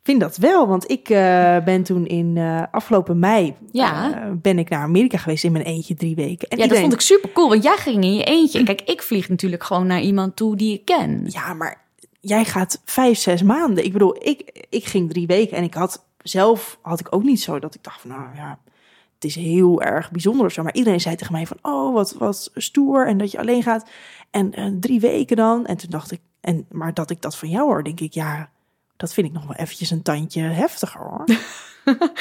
B: vind dat wel. Want ik eh, ben toen in eh, afgelopen mei
A: Ja.
B: eh, ben ik naar Amerika geweest in mijn eentje drie weken. En
A: ja, dat vond ik super cool. Want jij ging in je eentje. Kijk, ik vlieg natuurlijk gewoon naar iemand toe die ik ken.
B: Ja, maar jij gaat vijf, zes maanden. Ik bedoel, ik, ik ging drie weken en ik had zelf had ik ook niet zo dat ik dacht van, nou ja, het is heel erg bijzonder of zo. Maar iedereen zei tegen mij van, oh, wat, wat stoer en dat je alleen gaat. En drie weken dan. En toen dacht ik, en, maar dat ik dat van jou hoor, denk ik, ja, dat vind ik nog wel eventjes een tandje heftiger hoor.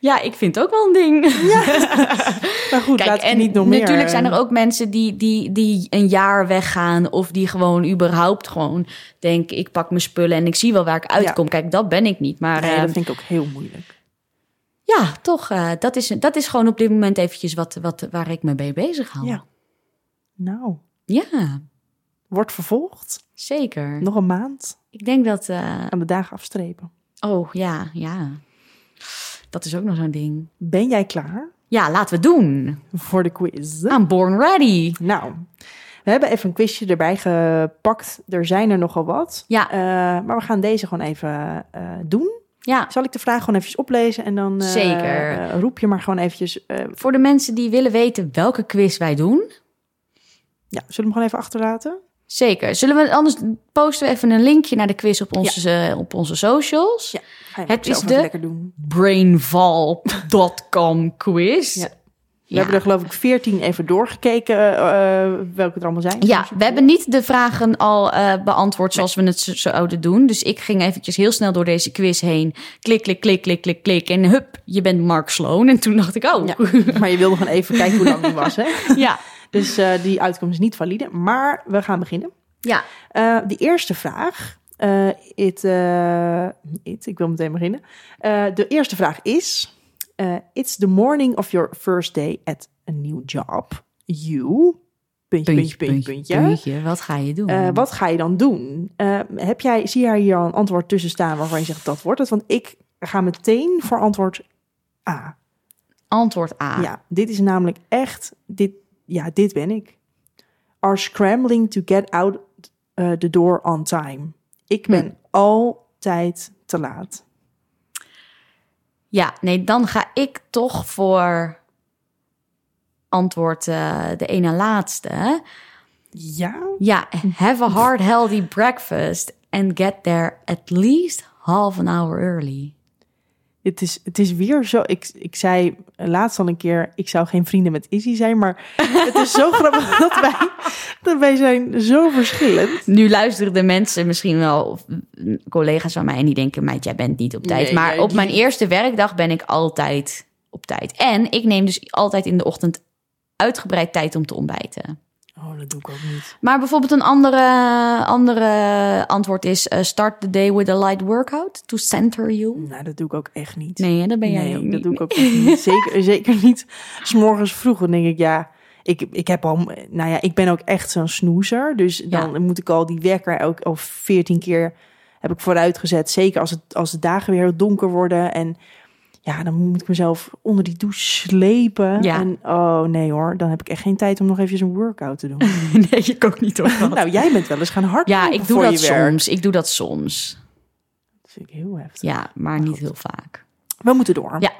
A: Ja, ik vind het ook wel een ding.
B: Maar goed,
A: Kijk,
B: laat
A: en
B: niet nog meer.
A: natuurlijk zijn er
B: eh,
A: ook mensen die, die, die een jaar weggaan. Of die gewoon überhaupt gewoon denken, ik pak mijn spullen en ik zie wel waar ik uitkom. Kijk, dat ben ik niet. Maar
B: Nee,
A: eh,
B: dat vind ik ook heel moeilijk.
A: ja, toch, eh, dat, is, dat is gewoon op dit moment eventjes wat, wat, waar ik me mee bezig hou.
B: Ja. Nou,
A: Ja,
B: wordt vervolgd.
A: zeker.
B: Nog een maand
A: Ik denk dat,
B: aan de dagen afstrepen.
A: oh ja, ja. Dat is ook nog zo'n ding.
B: Ben jij klaar
A: Ja, laten we doen.
B: voor de quiz?
A: I'm born ready.
B: Nou, we hebben even een quizje erbij gepakt. Er zijn er nogal wat.
A: Ja.
B: Eh, maar we gaan deze gewoon even eh, doen.
A: Ja,
B: Zal ik de vraag gewoon eventjes oplezen en dan
A: Zeker.
B: roep je maar gewoon eventjes.
A: voor de mensen die willen weten welke quiz wij doen.
B: ja, zullen we hem gewoon even achterlaten?
A: Zeker. Zullen we anders posten we even een linkje naar de quiz op onze, eh, op onze socials?
B: Ja.
A: Het is de-
B: lekker doen.
A: Brainval.com quiz.
B: Ja. We hebben er geloof ik veertien even doorgekeken eh, welke er allemaal zijn.
A: Ja, we hebben niet de vragen al eh, beantwoord zoals we het zo- zouden doen. Dus ik ging eventjes heel snel door deze quiz heen. Klik, klik, klik, klik, klik, klik. En hup, je bent Mark Sloan. En toen dacht ik, oh.
B: Ja. Maar je wilde gewoon even kijken hoe lang die was, hè?
A: ja.
B: Dus eh, die uitkomst is niet valide. Maar we gaan beginnen.
A: Ja.
B: Eh, de eerste vraag. eh, it, it, ik wil meteen beginnen. De eerste vraag is: It's the morning of your first day at a new job. You. Puntje, puntje, puntje, puntje.
A: puntje. Wat ga je doen?
B: Wat ga je dan doen? Heb jij, zie jij hier al een antwoord tussen staan waarvan je zegt dat wordt het? Want ik ga meteen voor antwoord A.
A: Antwoord A.
B: Ja, dit is namelijk echt, dit, ja, dit ben ik. Are scrambling to get out uh, the door on time. Ik ben altijd te laat.
A: Ja, nee, dan ga ik toch voor antwoord eh, de ene laatste.
B: Ja?
A: Ja, have a hard, healthy breakfast and get there at least half an hour early.
B: Het is, het is weer zo. Ik, ik zei laatst al een keer: ik zou geen vrienden met Izzy zijn. Maar het is zo grappig dat wij, dat wij zijn zo verschillend.
A: Nu luisteren de mensen misschien wel, of, mm, collega's van mij, en die denken: meid, jij bent niet op tijd.
B: Nee,
A: maar op mijn eerste werkdag ben ik altijd op tijd. En ik neem dus altijd in de ochtend uitgebreid tijd om te ontbijten.
B: Oh, dat doe ik ook niet.
A: Maar bijvoorbeeld een andere, andere antwoord is: eh, start the day with a light workout to center you.
B: Nou, dat doe ik ook echt niet.
A: Nee, dat ben jij
B: nee,
A: ook
B: dat
A: niet.
B: doe ik ook echt niet. Zeker, zeker niet. S'morgens vroeg dan denk ik, ja, ik, ik heb al, nou ja, ik ben ook echt zo'n snoezer. Dus dan moet ik al die wekker ook al veertien keer heb ik vooruitgezet. Zeker als het als de dagen weer heel donker worden en ja, dan moet ik mezelf onder die douche slepen.
A: Ja.
B: En oh nee hoor, dan heb ik echt geen tijd om nog even een workout te doen.
A: nee, ik ook niet hoor.
B: nou, jij bent wel eens gaan hardlopen
A: ja, ik doe dat soms. Ik doe dat soms.
B: Dat vind ik heel heftig.
A: Ja, maar niet heel vaak.
B: We moeten door.
A: Ja.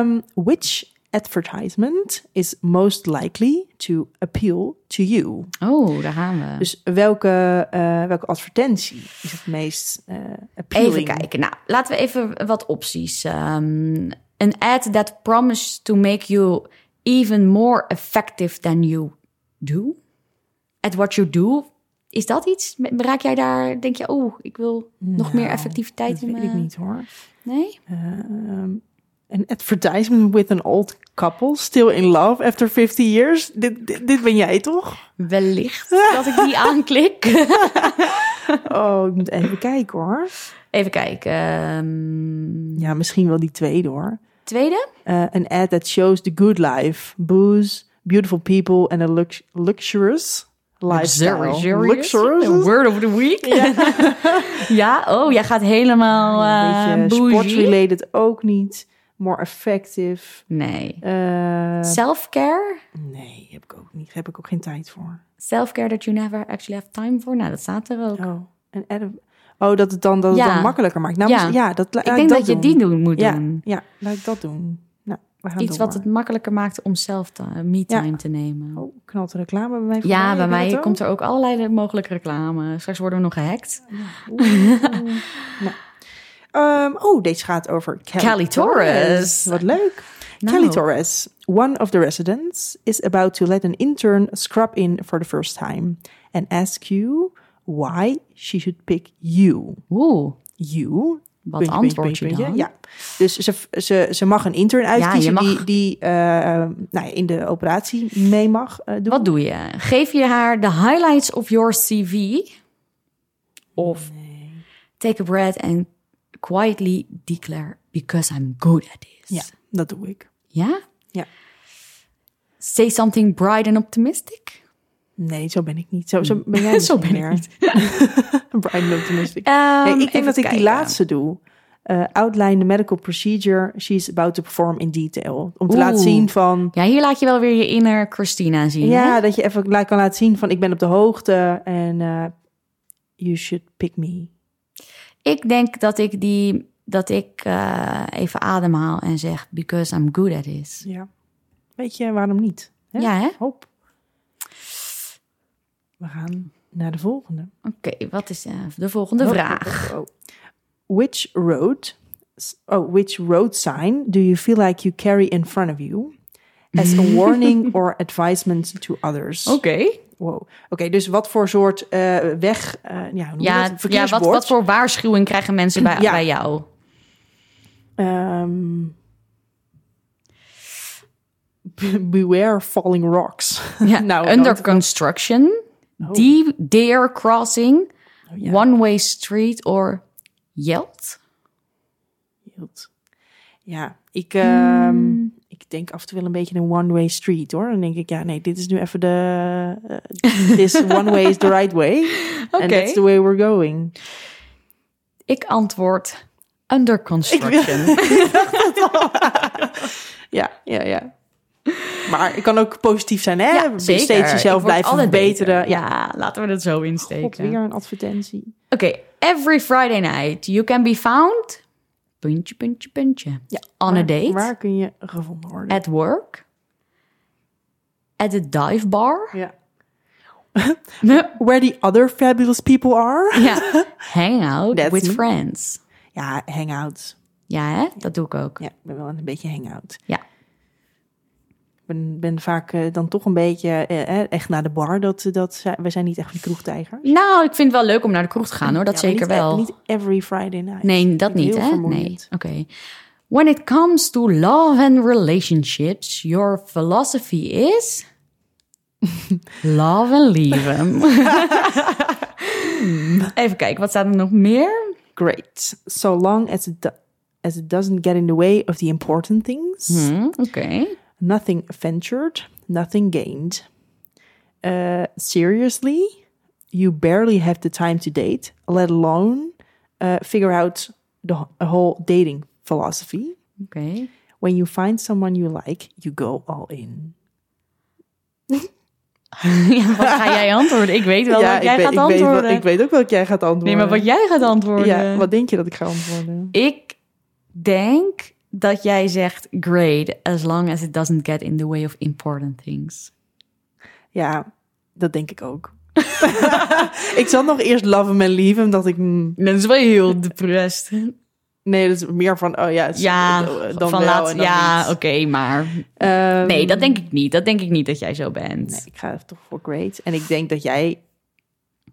B: Um, which advertisement is most likely to appeal to you?
A: Oh, daar gaan we.
B: Dus welke, eh, welke advertentie is het meest eh appealing?
A: Even kijken. Nou, laten we even wat opties. Um, an ad that promises to make you even more effective than you do. At what you do. Is dat iets? Raak jij daar, denk je, oh, ik wil nog meer
B: Nou,
A: effectiviteit
B: Dat
A: in
B: weet ik niet hoor.
A: Nee?
B: Um, an advertisement with an old couple still in love after 50 years. Dit, dit, dit ben jij toch?
A: Wellicht dat ik die aanklik.
B: Oh, ik moet even kijken hoor.
A: Even kijken. Ehm,
B: Ja, misschien wel die tweede hoor.
A: tweede?
B: Uh, an ad that shows the good life, booze, beautiful people and a lux luxurious lifestyle.
A: Luxurious.
B: Luxurious.
A: Word of the week. Ja, oh, jij gaat helemaal
B: Een
A: uh,
B: beetje
A: bougie.
B: sports-related ook niet. More effective.
A: Nee.
B: Uh,
A: Self-care?
B: nee, heb ik ook niet. Heb ik ook geen tijd voor.
A: Self-care that you never actually have time for? Nou, dat staat er ook.
B: Oh, ad oh dat het dan, dat het
A: Ja.
B: dan makkelijker maakt. Nou,
A: Ja.
B: ja, ja dat,
A: ik denk dat, je die doen, moet
B: ja,
A: doen.
B: Ja, laat ik dat doen. Nou, we gaan
A: Iets
B: door.
A: wat het makkelijker maakt om zelf me-time
B: Ja.
A: te nemen.
B: Oh, knalt de reclame bij mij
A: ja, bij mij komt er ook allerlei mogelijke reclame. Straks worden we nog gehackt.
B: Oeh. nou. Ehm, oh, deze gaat over Kelly,
A: Kelly Torres.
B: Wat leuk.
A: Nou.
B: Kelly Torres, one of the residents, is about to let an intern scrub in for the first time and ask you why she should pick you.
A: Oeh,
B: You.
A: wat antwoord je dan?
B: Ja. Dus ze, ze, ze mag een intern uitkiezen die, die eh, nou, in de operatie mee mag eh, doen.
A: Wat doe je? Geef je haar de highlights of your CV? Of take a breath and quietly declare, because I'm good at this.
B: Ja, dat doe ik.
A: Ja?
B: Ja.
A: Say something bright and optimistic?
B: Nee, zo ben ik niet. Zo, zo ben jij
A: Zo
B: misschien
A: ben ik
B: meer. Brian optimistic.
A: Ehm,
B: nee, ik denk dat ik die laatste doe. Uh, outline the medical procedure she's about to perform in detail. Om te
A: Oeh.
B: laten zien van...
A: Ja, hier laat je wel weer je inner Christina zien.
B: Ja,
A: hè?
B: dat je even kan laten zien van ik ben op de hoogte en uh, you should pick me.
A: Ik denk dat ik die dat ik eh, even ademhaal en zeg because I'm good at this.
B: Ja. Weet je waarom niet? Hè?
A: Ja, hè?
B: Hop. We gaan naar de volgende.
A: Oké, wat is eh, de volgende
B: Oh,
A: vraag?
B: oh. Which road? Oh, which road sign do you feel like you carry in front of you as a warning or advisement to others?
A: Oké.
B: Wow. Oké, dus wat voor soort eh, weg? eh, ja?
A: Ja, ja wat, wat voor waarschuwing krijgen mensen bij,
B: Ja.
A: bij jou?
B: Ehm, beware falling rocks.
A: Ja,
B: Nou,
A: under construction,
B: Oh.
A: deep dare crossing,
B: Oh, ja.
A: one-way street or Yelt?
B: Yield. Ja, ik, ehm, ik denk af en toe wel een beetje een one-way street hoor. Dan denk ik, ja, nee, dit is nu even de. eh, this one way is the right way.
A: Oké.
B: And that's the way we're going.
A: Ik antwoord under construction.
B: Ja, ja, ja. Maar het kan ook positief zijn, hè?
A: Ja, zeker.
B: Steeds
A: Ik
B: jezelf blijven verbeteren.
A: beter. Ja, laten we het zo
B: God,
A: insteken.
B: weer een advertentie.
A: Oké, every Friday night you can be found... Puntje, puntje, puntje.
B: Ja,
A: On a date.
B: Waar kun je gevonden worden?
A: At work. At the dive bar.
B: Ja. Where the other fabulous people are.
A: ja. Hang out
B: That's
A: with
B: me.
A: friends.
B: Ja, hangouts.
A: Ja, hè? Dat doe ik ook.
B: Ja, ik ben wel een beetje hangout.
A: Ja.
B: Ben, ben vaak eh, dan toch een beetje eh, eh, echt naar de bar. Dat, dat, we zijn niet echt van die kroegtijgers.
A: Nou, ik vind het wel leuk om naar de kroeg te gaan, hoor. Dat
B: Ja,
A: zeker
B: niet, eh,
A: wel.
B: Niet every Friday night.
A: Nee, dat niet, hè? Nee. Oké. When it comes to love and relationships, your philosophy is... love and leave 'em. Even kijken, wat staat er nog meer?
B: Great. So long as it, do- as it doesn't get in the way of the important things.
A: Hm, Oké.
B: Nothing ventured, nothing gained. Uh, seriously, you barely have the time to date, let alone uh, figure out the wh- whole dating philosophy.
A: Oké.
B: When you find someone you like, you go all in.
A: Ja, wat ga jij antwoorden? Ik weet wel wat jij
B: weet,
A: gaat
B: ik, weet
A: antwoorden.
B: ik weet ook wat jij gaat antwoorden.
A: Nee, maar wat jij gaat antwoorden.
B: Ja, wat denk je dat ik ga antwoorden?
A: Ik denk dat jij zegt great as long as it doesn't get in the way of important things.
B: Ja, dat denk ik ook. ik zat nog eerst love hem en leave dat ik... mm,
A: Dat is wel heel depressed.
B: Nee, dat is meer van, oh ja,
A: Ja,
B: dan
A: van
B: wel
A: laat,
B: en dan
A: ja, oké, maar
B: Ehm,
A: nee, dat denk ik niet. Dat denk ik niet dat jij zo bent.
B: Nee, ik ga toch voor great. En ik denk dat jij,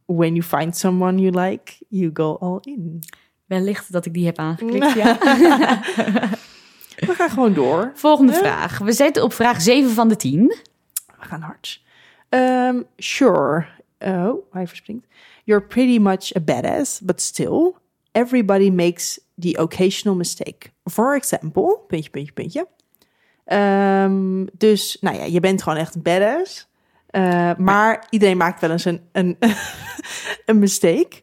B: when you find someone you like, you go all in.
A: Wellicht dat ik die heb aangeklikt. Ja.
B: We gaan gewoon door.
A: Volgende vraag. We zitten op vraag 7 van de 10.
B: We gaan hard. Ehm, sure. Oh, hij verspringt. You're pretty much a badass, but still, everybody makes the occasional mistake. For example, puntje, puntje, puntje. Ehm, dus, nou ja, je bent gewoon echt een badass. Eh, maar iedereen maakt wel eens een, een, een mistake.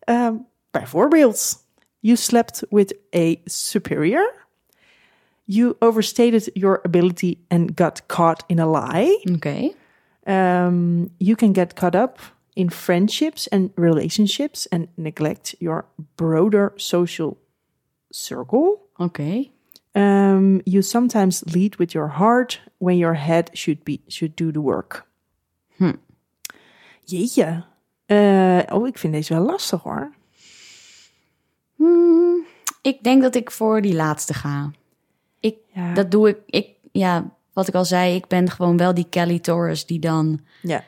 B: Ehm, bijvoorbeeld, you slept with a superior. You overstated your ability and got caught in a lie.
A: Oké.
B: Um, you can get caught up in friendships and relationships and neglect your broader social circle.
A: Oké.
B: Um, you sometimes lead with your heart when your head should be should do the work.
A: Hm.
B: Jeetje. Eh, oh, ik vind deze wel lastig hoor.
A: Hmm, ik denk dat ik voor die laatste ga. Ik,
B: Ja.
A: Dat doe ik, ik. Ja, wat ik al zei, ik ben gewoon wel die Kelly Torres die dan
B: Ja.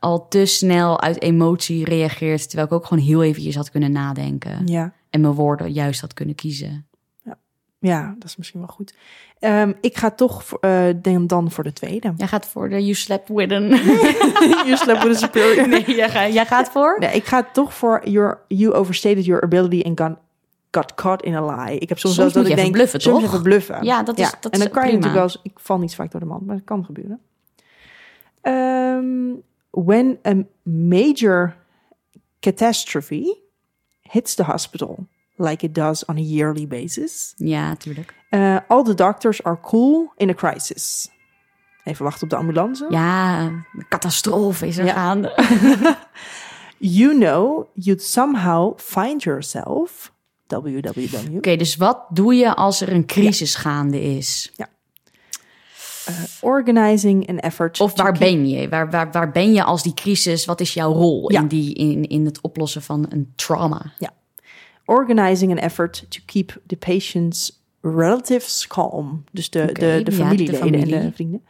A: al te snel uit emotie reageert. Terwijl ik ook gewoon heel eventjes had kunnen nadenken.
B: Ja.
A: En mijn woorden juist had kunnen kiezen.
B: ja, dat is misschien wel goed. Ehm, ik ga toch voor, eh, dan, dan voor de tweede.
A: Jij gaat voor de You Slept With An.
B: you slept with a superior.
A: nee, jij, ga- jij gaat voor?
B: Nee, ik ga toch voor your, you overstated your ability and got, got caught in a lie. Ik heb soms,
A: Soms
B: wel dat ik denk,
A: bluffen,
B: soms
A: toch?
B: even bluffen.
A: Ja, dat is- dat
B: en dan kan je natuurlijk wel eens, ik val niet vaak door de mand, maar dat kan gebeuren. Ehm, when a major catastrophe hits the hospital, like it does on a yearly basis,
A: Ja, tuurlijk.
B: uh, all the doctors are cool in a crisis. Even wachten op de ambulance.
A: Ja, een catastrofe is er
B: Ja.
A: gaande.
B: You know you'd somehow find yourself, www,
A: Oké, dus wat doe je als er een crisis gaande is?
B: organizing an effort.
A: Of waar ben je? Waar, waar, waar ben je als die crisis? Wat is jouw rol
B: Ja.
A: in, die, in, in het oplossen van een trauma?
B: Organizing an effort to keep the patient's relatives calm. Dus de, de, de
A: ja, de
B: familieleden en
A: familie.
B: de vrienden.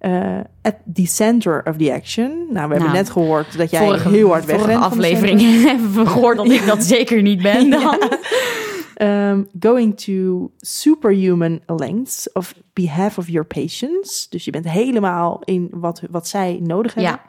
B: Uh, at the center of the action. Nou, we hebben
A: Nou,
B: net gehoord dat jij
A: vorige,
B: heel hard
A: vorige
B: van de
A: aflevering hebben we gehoord dat ik dat zeker niet ben dan.
B: Um, going to superhuman lengths of behalf of your patients. Dus je bent helemaal in wat, wat zij nodig hebben.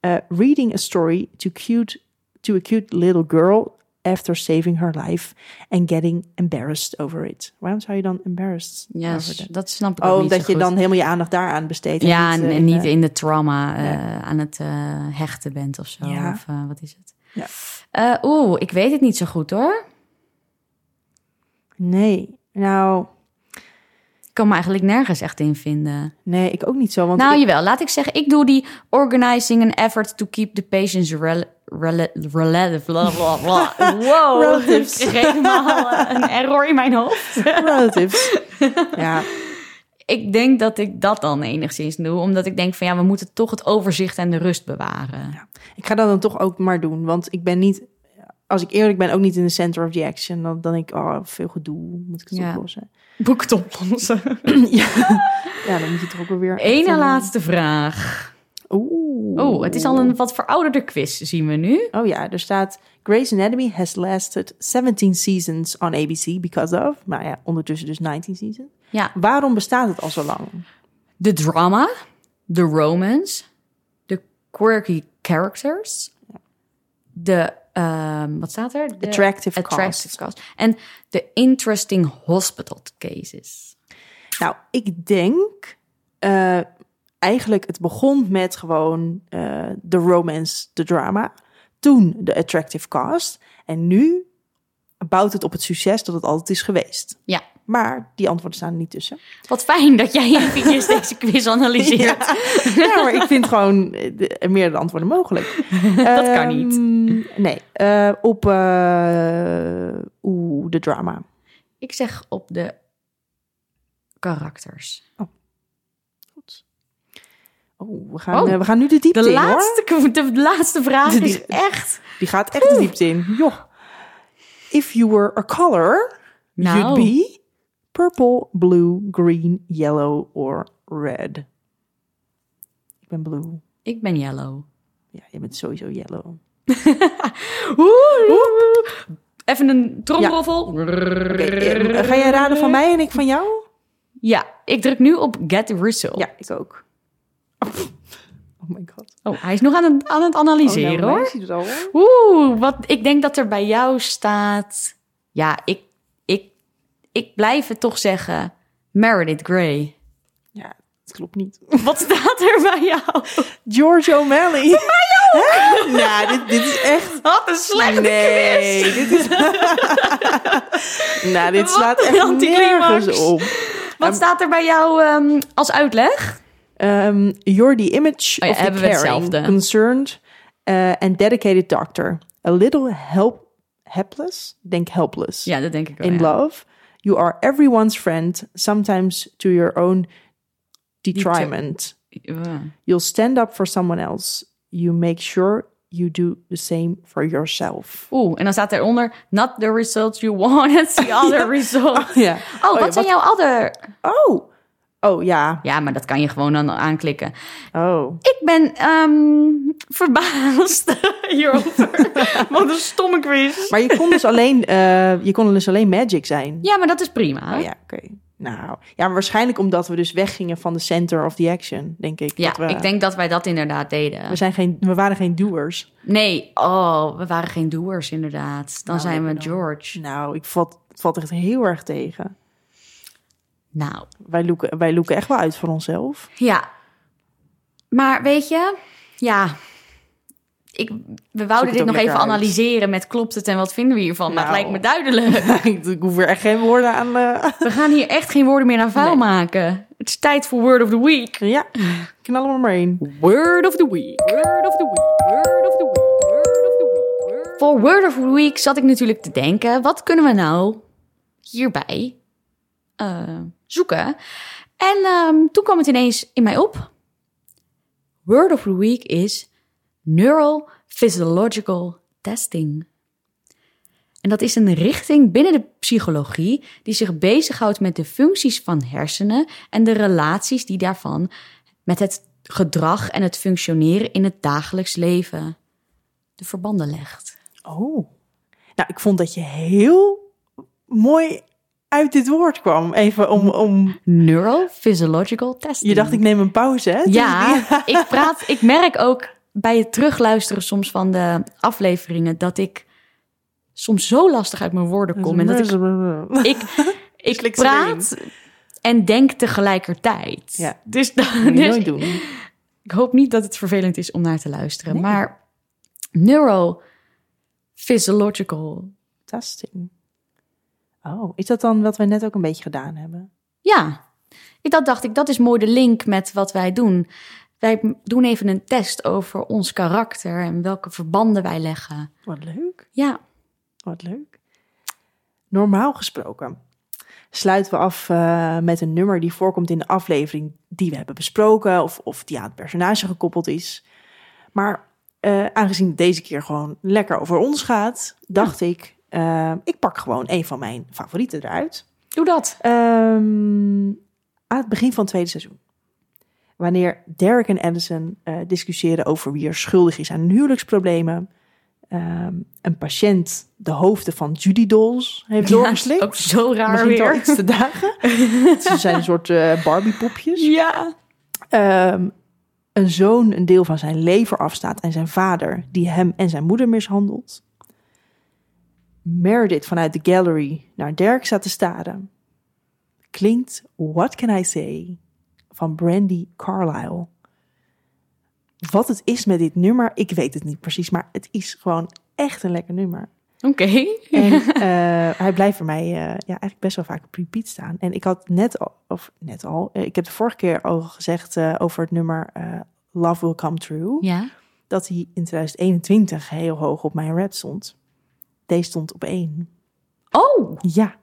A: Ja.
B: Uh, reading a story to, cute, to a cute little girl after saving her life and getting embarrassed over it. Waarom zou je dan embarrassed
A: Ja, dat snap ik ook
B: Oh,
A: niet
B: omdat
A: zo
B: je
A: goed.
B: dan helemaal je aandacht daaraan besteedt. en
A: Ja, en,
B: eh,
A: en niet
B: eh,
A: in de trauma eh, aan het eh, hechten bent of zo.
B: Ja.
A: Of wat is het?
B: Ja.
A: Eh, Oeh, ik weet het niet zo goed hoor.
B: Nee, nou,
A: kan me eigenlijk nergens echt in vinden.
B: Nee, ik ook niet zo. Want
A: nou,
B: ik-
A: jawel. Laat ik zeggen, ik doe die organizing an effort to keep the patients rel rel relative. Bla, bla, bla. Wow.
B: Relatives.
A: Ik kreeg helemaal eh, een error in mijn hoofd.
B: relatives. ja,
A: ik denk dat ik dat dan enigszins doe. Omdat ik denk van ja, we moeten toch het overzicht en de rust bewaren.
B: ik ga dat dan toch ook maar doen. Want ik ben niet, als ik eerlijk ben, ook niet in de center of the action. Dan, dan denk ik, oh, veel gedoe, moet ik het
A: Ja.
B: oplossen.
A: Boek het oplossen.
B: ja. ja, dan moet je toch ook
A: Ene
B: een-
A: laatste vraag.
B: Oeh.
A: Oh, het is al een wat verouderde quiz, zien we nu.
B: Oh ja, er staat... Grey's Anatomy has lasted 17 seasons on ABC because of... Maar ja, ondertussen dus 19 seasons.
A: Ja,
B: Waarom bestaat het al zo lang?
A: de drama, de romance, de quirky characters, de, ehm, wat staat er? De
B: Attractive
A: attractive cast. En de interesting hospital cases.
B: Nou, ik denk... eh, eigenlijk, het begon met gewoon eh, de romance, de drama. Toen de attractive cast. En nu bouwt het op het succes dat het altijd is geweest.
A: Ja,
B: Maar die antwoorden staan er niet tussen.
A: wat fijn dat jij eventjes deze quiz analyseert.
B: Ja, maar ik vind gewoon eh, de- meerdere antwoorden mogelijk.
A: Dat kan niet.
B: Ehm, Nee, eh, op oeh, de drama.
A: Ik zeg op de karakters.
B: Goed. Oh, we gaan,
A: Oh,
B: we gaan nu de diepte
A: De
B: in, hoor.
A: de laatste vraag
B: Die-
A: is echt...
B: Die gaat echt de diepte in. Joh. If you were a color,
A: Nou.
B: you'd be purple, blue, green, yellow or red. Ik ben blue.
A: Ik ben yellow.
B: Ja, je bent sowieso yellow.
A: Even een tromroffel.
B: Eh, ga jij raden van mij en ik van jou?
A: Ja, ik druk nu op get result.
B: Ja, ik ook. Oh my god.
A: Oh, hij is nog aan het, aan het analyseren
B: oh, nou, al hoor.
A: Oeh, wat ik denk dat er bij jou staat. Ja, ik, ik, blijf het toch zeggen. Meredith Grey.
B: Ja, het klopt niet.
A: Wat staat er bij jou?
B: George O'Malley. Hè? Nou, dit, dit is echt...
A: Wat een slechte
B: Nee,
A: quiz.
B: dit is... nou, dit
A: Wat
B: slaat echt nergens op.
A: Wat staat er bij jou ehm, als uitleg?
B: Um, you're the image
A: Oh ja,
B: of the caring,
A: hetzelfde.
B: concerned uh, and dedicated doctor. A little help, helpless? Denk helpless.
A: Ja, dat denk ik wel.
B: In
A: ja.
B: love. You are everyone's friend, sometimes to your own detriment. You'll stand up for someone else. You make sure you do the same for yourself.
A: Oeh, en dan staat eronder... Not the results you want, it's the other result.
B: Ja.
A: Oh, oh, wat oh,
B: ja,
A: zijn jouw andere...
B: Oh. Oh, ja.
A: Ja, maar dat kan je gewoon dan aanklikken.
B: Oh.
A: Ik ben ehm, verbaasd hierover. Wat een stomme quiz.
B: Maar je kon dus alleen, eh, je kon dus alleen magic zijn.
A: Ja, maar dat is prima.
B: Oh ja, oké. Nou, ja, maar waarschijnlijk omdat we dus weggingen van de center of the action, denk ik.
A: Ja,
B: dat we,
A: ik denk dat wij dat inderdaad deden.
B: we, zijn geen, we waren geen doers.
A: Nee, oh, we waren geen doers inderdaad. Dan
B: Nou,
A: zijn we
B: dan.
A: George.
B: Nou, ik vat, valt echt heel erg tegen.
A: Nou,
B: Wij loeken, wij loeken echt wel uit voor onszelf.
A: ja. Maar weet je, ja... Ik, we wouden dit nog even
B: uit.
A: analyseren met klopt het en wat vinden we hiervan. Maar het
B: Nou.
A: lijkt me duidelijk.
B: ik hoef er echt geen woorden aan. eh.
A: We gaan hier echt geen woorden meer aan vuil
B: Nee.
A: maken. Het is tijd voor Word of the Week.
B: Ja, knallen we maar in.
A: Word of the Week. Word of the Week. Word of the Week. Word of the Week. Voor Word of the Week zat ik natuurlijk te denken: wat kunnen we nou hierbij eh, zoeken? En ehm, toen kwam het ineens in mij op. Word of the Week is Neurophysiological Testing. En dat is een richting binnen de psychologie die zich bezighoudt met de functies van hersenen en de relaties die daarvan met het gedrag en het functioneren in het dagelijks leven de verbanden legt.
B: Oh. Nou, ik vond dat je heel mooi uit dit woord kwam. Even om... om...
A: Neurophysiological testing.
B: Je dacht, ik neem een pauze, hè?
A: Ja, ik praat. Ik merk ook bij het terugluisteren soms van de afleveringen dat ik soms zo lastig uit mijn woorden kom en dat ik ik, ik praat en denk tegelijkertijd.
B: Ja.
A: Dus,
B: Moet
A: dus
B: nooit doen.
A: ik hoop niet dat het vervelend is om naar te luisteren.
B: Nee.
A: Maar neurophysiological,
B: Testing. Oh, is dat dan wat we net ook een beetje gedaan hebben?
A: ja. Ik dat dacht ik, dat is mooi de link met wat wij doen. Wij doen even een test over ons karakter en welke verbanden wij leggen.
B: Wat leuk.
A: Ja,
B: Wat leuk. Normaal gesproken sluiten we af eh, met een nummer die voorkomt in de aflevering die we hebben besproken of, of die aan het personage gekoppeld is. Maar eh, aangezien het deze keer gewoon lekker over ons gaat, dacht ik, eh, ik pak gewoon een van mijn favorieten eruit.
A: doe dat.
B: Ehm, aan het begin van het tweede seizoen. Wanneer Derek en Addison eh, discussiëren over wie er schuldig is aan huwelijksproblemen. Ehm, een patiënt de hoofden van Judy dolls heeft doorgeslikt.
A: ook zo raar
B: al
A: weer.
B: iets te dagen. Ze zijn een soort eh Barbie-popjes.
A: Ja.
B: Ehm, een zoon een deel van zijn lever afstaat en zijn vader die hem en zijn moeder mishandelt. Meredith vanuit de gallery naar Dirk staat te staren. Klinkt What Can I Say van Brandy Carlisle. Wat het is met dit nummer, ik weet het niet precies, maar het is gewoon echt een lekker nummer.
A: Oké.
B: En eh, hij blijft voor mij eh, ja, eigenlijk best wel vaak op repeat staan. En ik had net al, of net al, eh, ik heb de vorige keer al gezegd over het nummer Love Will Come True.
A: Ja.
B: Dat hij in 2021 heel hoog op mijn rap stond. Deze stond op één.
A: Oh,
B: Ja,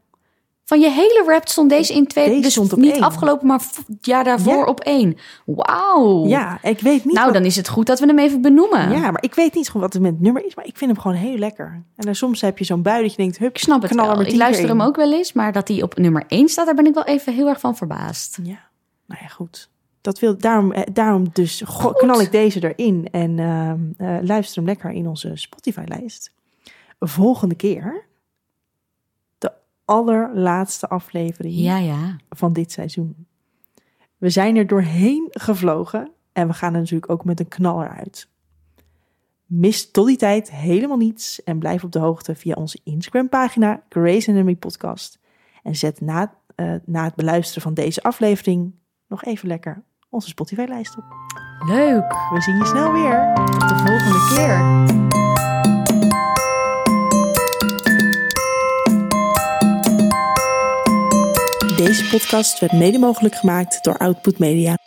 A: van je hele rap stond deze in twee.
B: Deze
A: dus
B: stond op
A: niet
B: één.
A: afgelopen, maar jaar daarvoor
B: Ja.
A: op één. Wauw.
B: ja, ik weet niet.
A: Nou,
B: wat-
A: dan is het goed dat we hem even benoemen.
B: Ja, maar ik weet niet gewoon wat het met het nummer is, maar ik vind hem gewoon heel lekker. En dan soms heb je zo'n bui dat je denkt, hup,
A: Ik snap het wel. Ik luister hem
B: in.
A: ook wel eens, maar dat hij op nummer 1 staat, daar ben ik wel even heel erg van verbaasd.
B: Ja, nou ja, goed. Dat wil, daarom, eh, daarom dus knal ik deze erin en ehm, eh, luister hem lekker in onze Spotify-lijst. Volgende keer de allerlaatste aflevering
A: Ja, ja.
B: van dit seizoen. We zijn er doorheen gevlogen en we gaan er natuurlijk ook met een knaller uit. Mis tot die tijd helemaal niets en blijf op de hoogte via onze Instagram-pagina Grace Anatomy Podcast. En zet na, eh, na het beluisteren van deze aflevering nog even lekker onze Spotify-lijst op.
A: Leuk.
B: We zien je snel weer.
A: Tot de volgende keer.
B: Deze podcast werd mede mogelijk gemaakt door Output Media.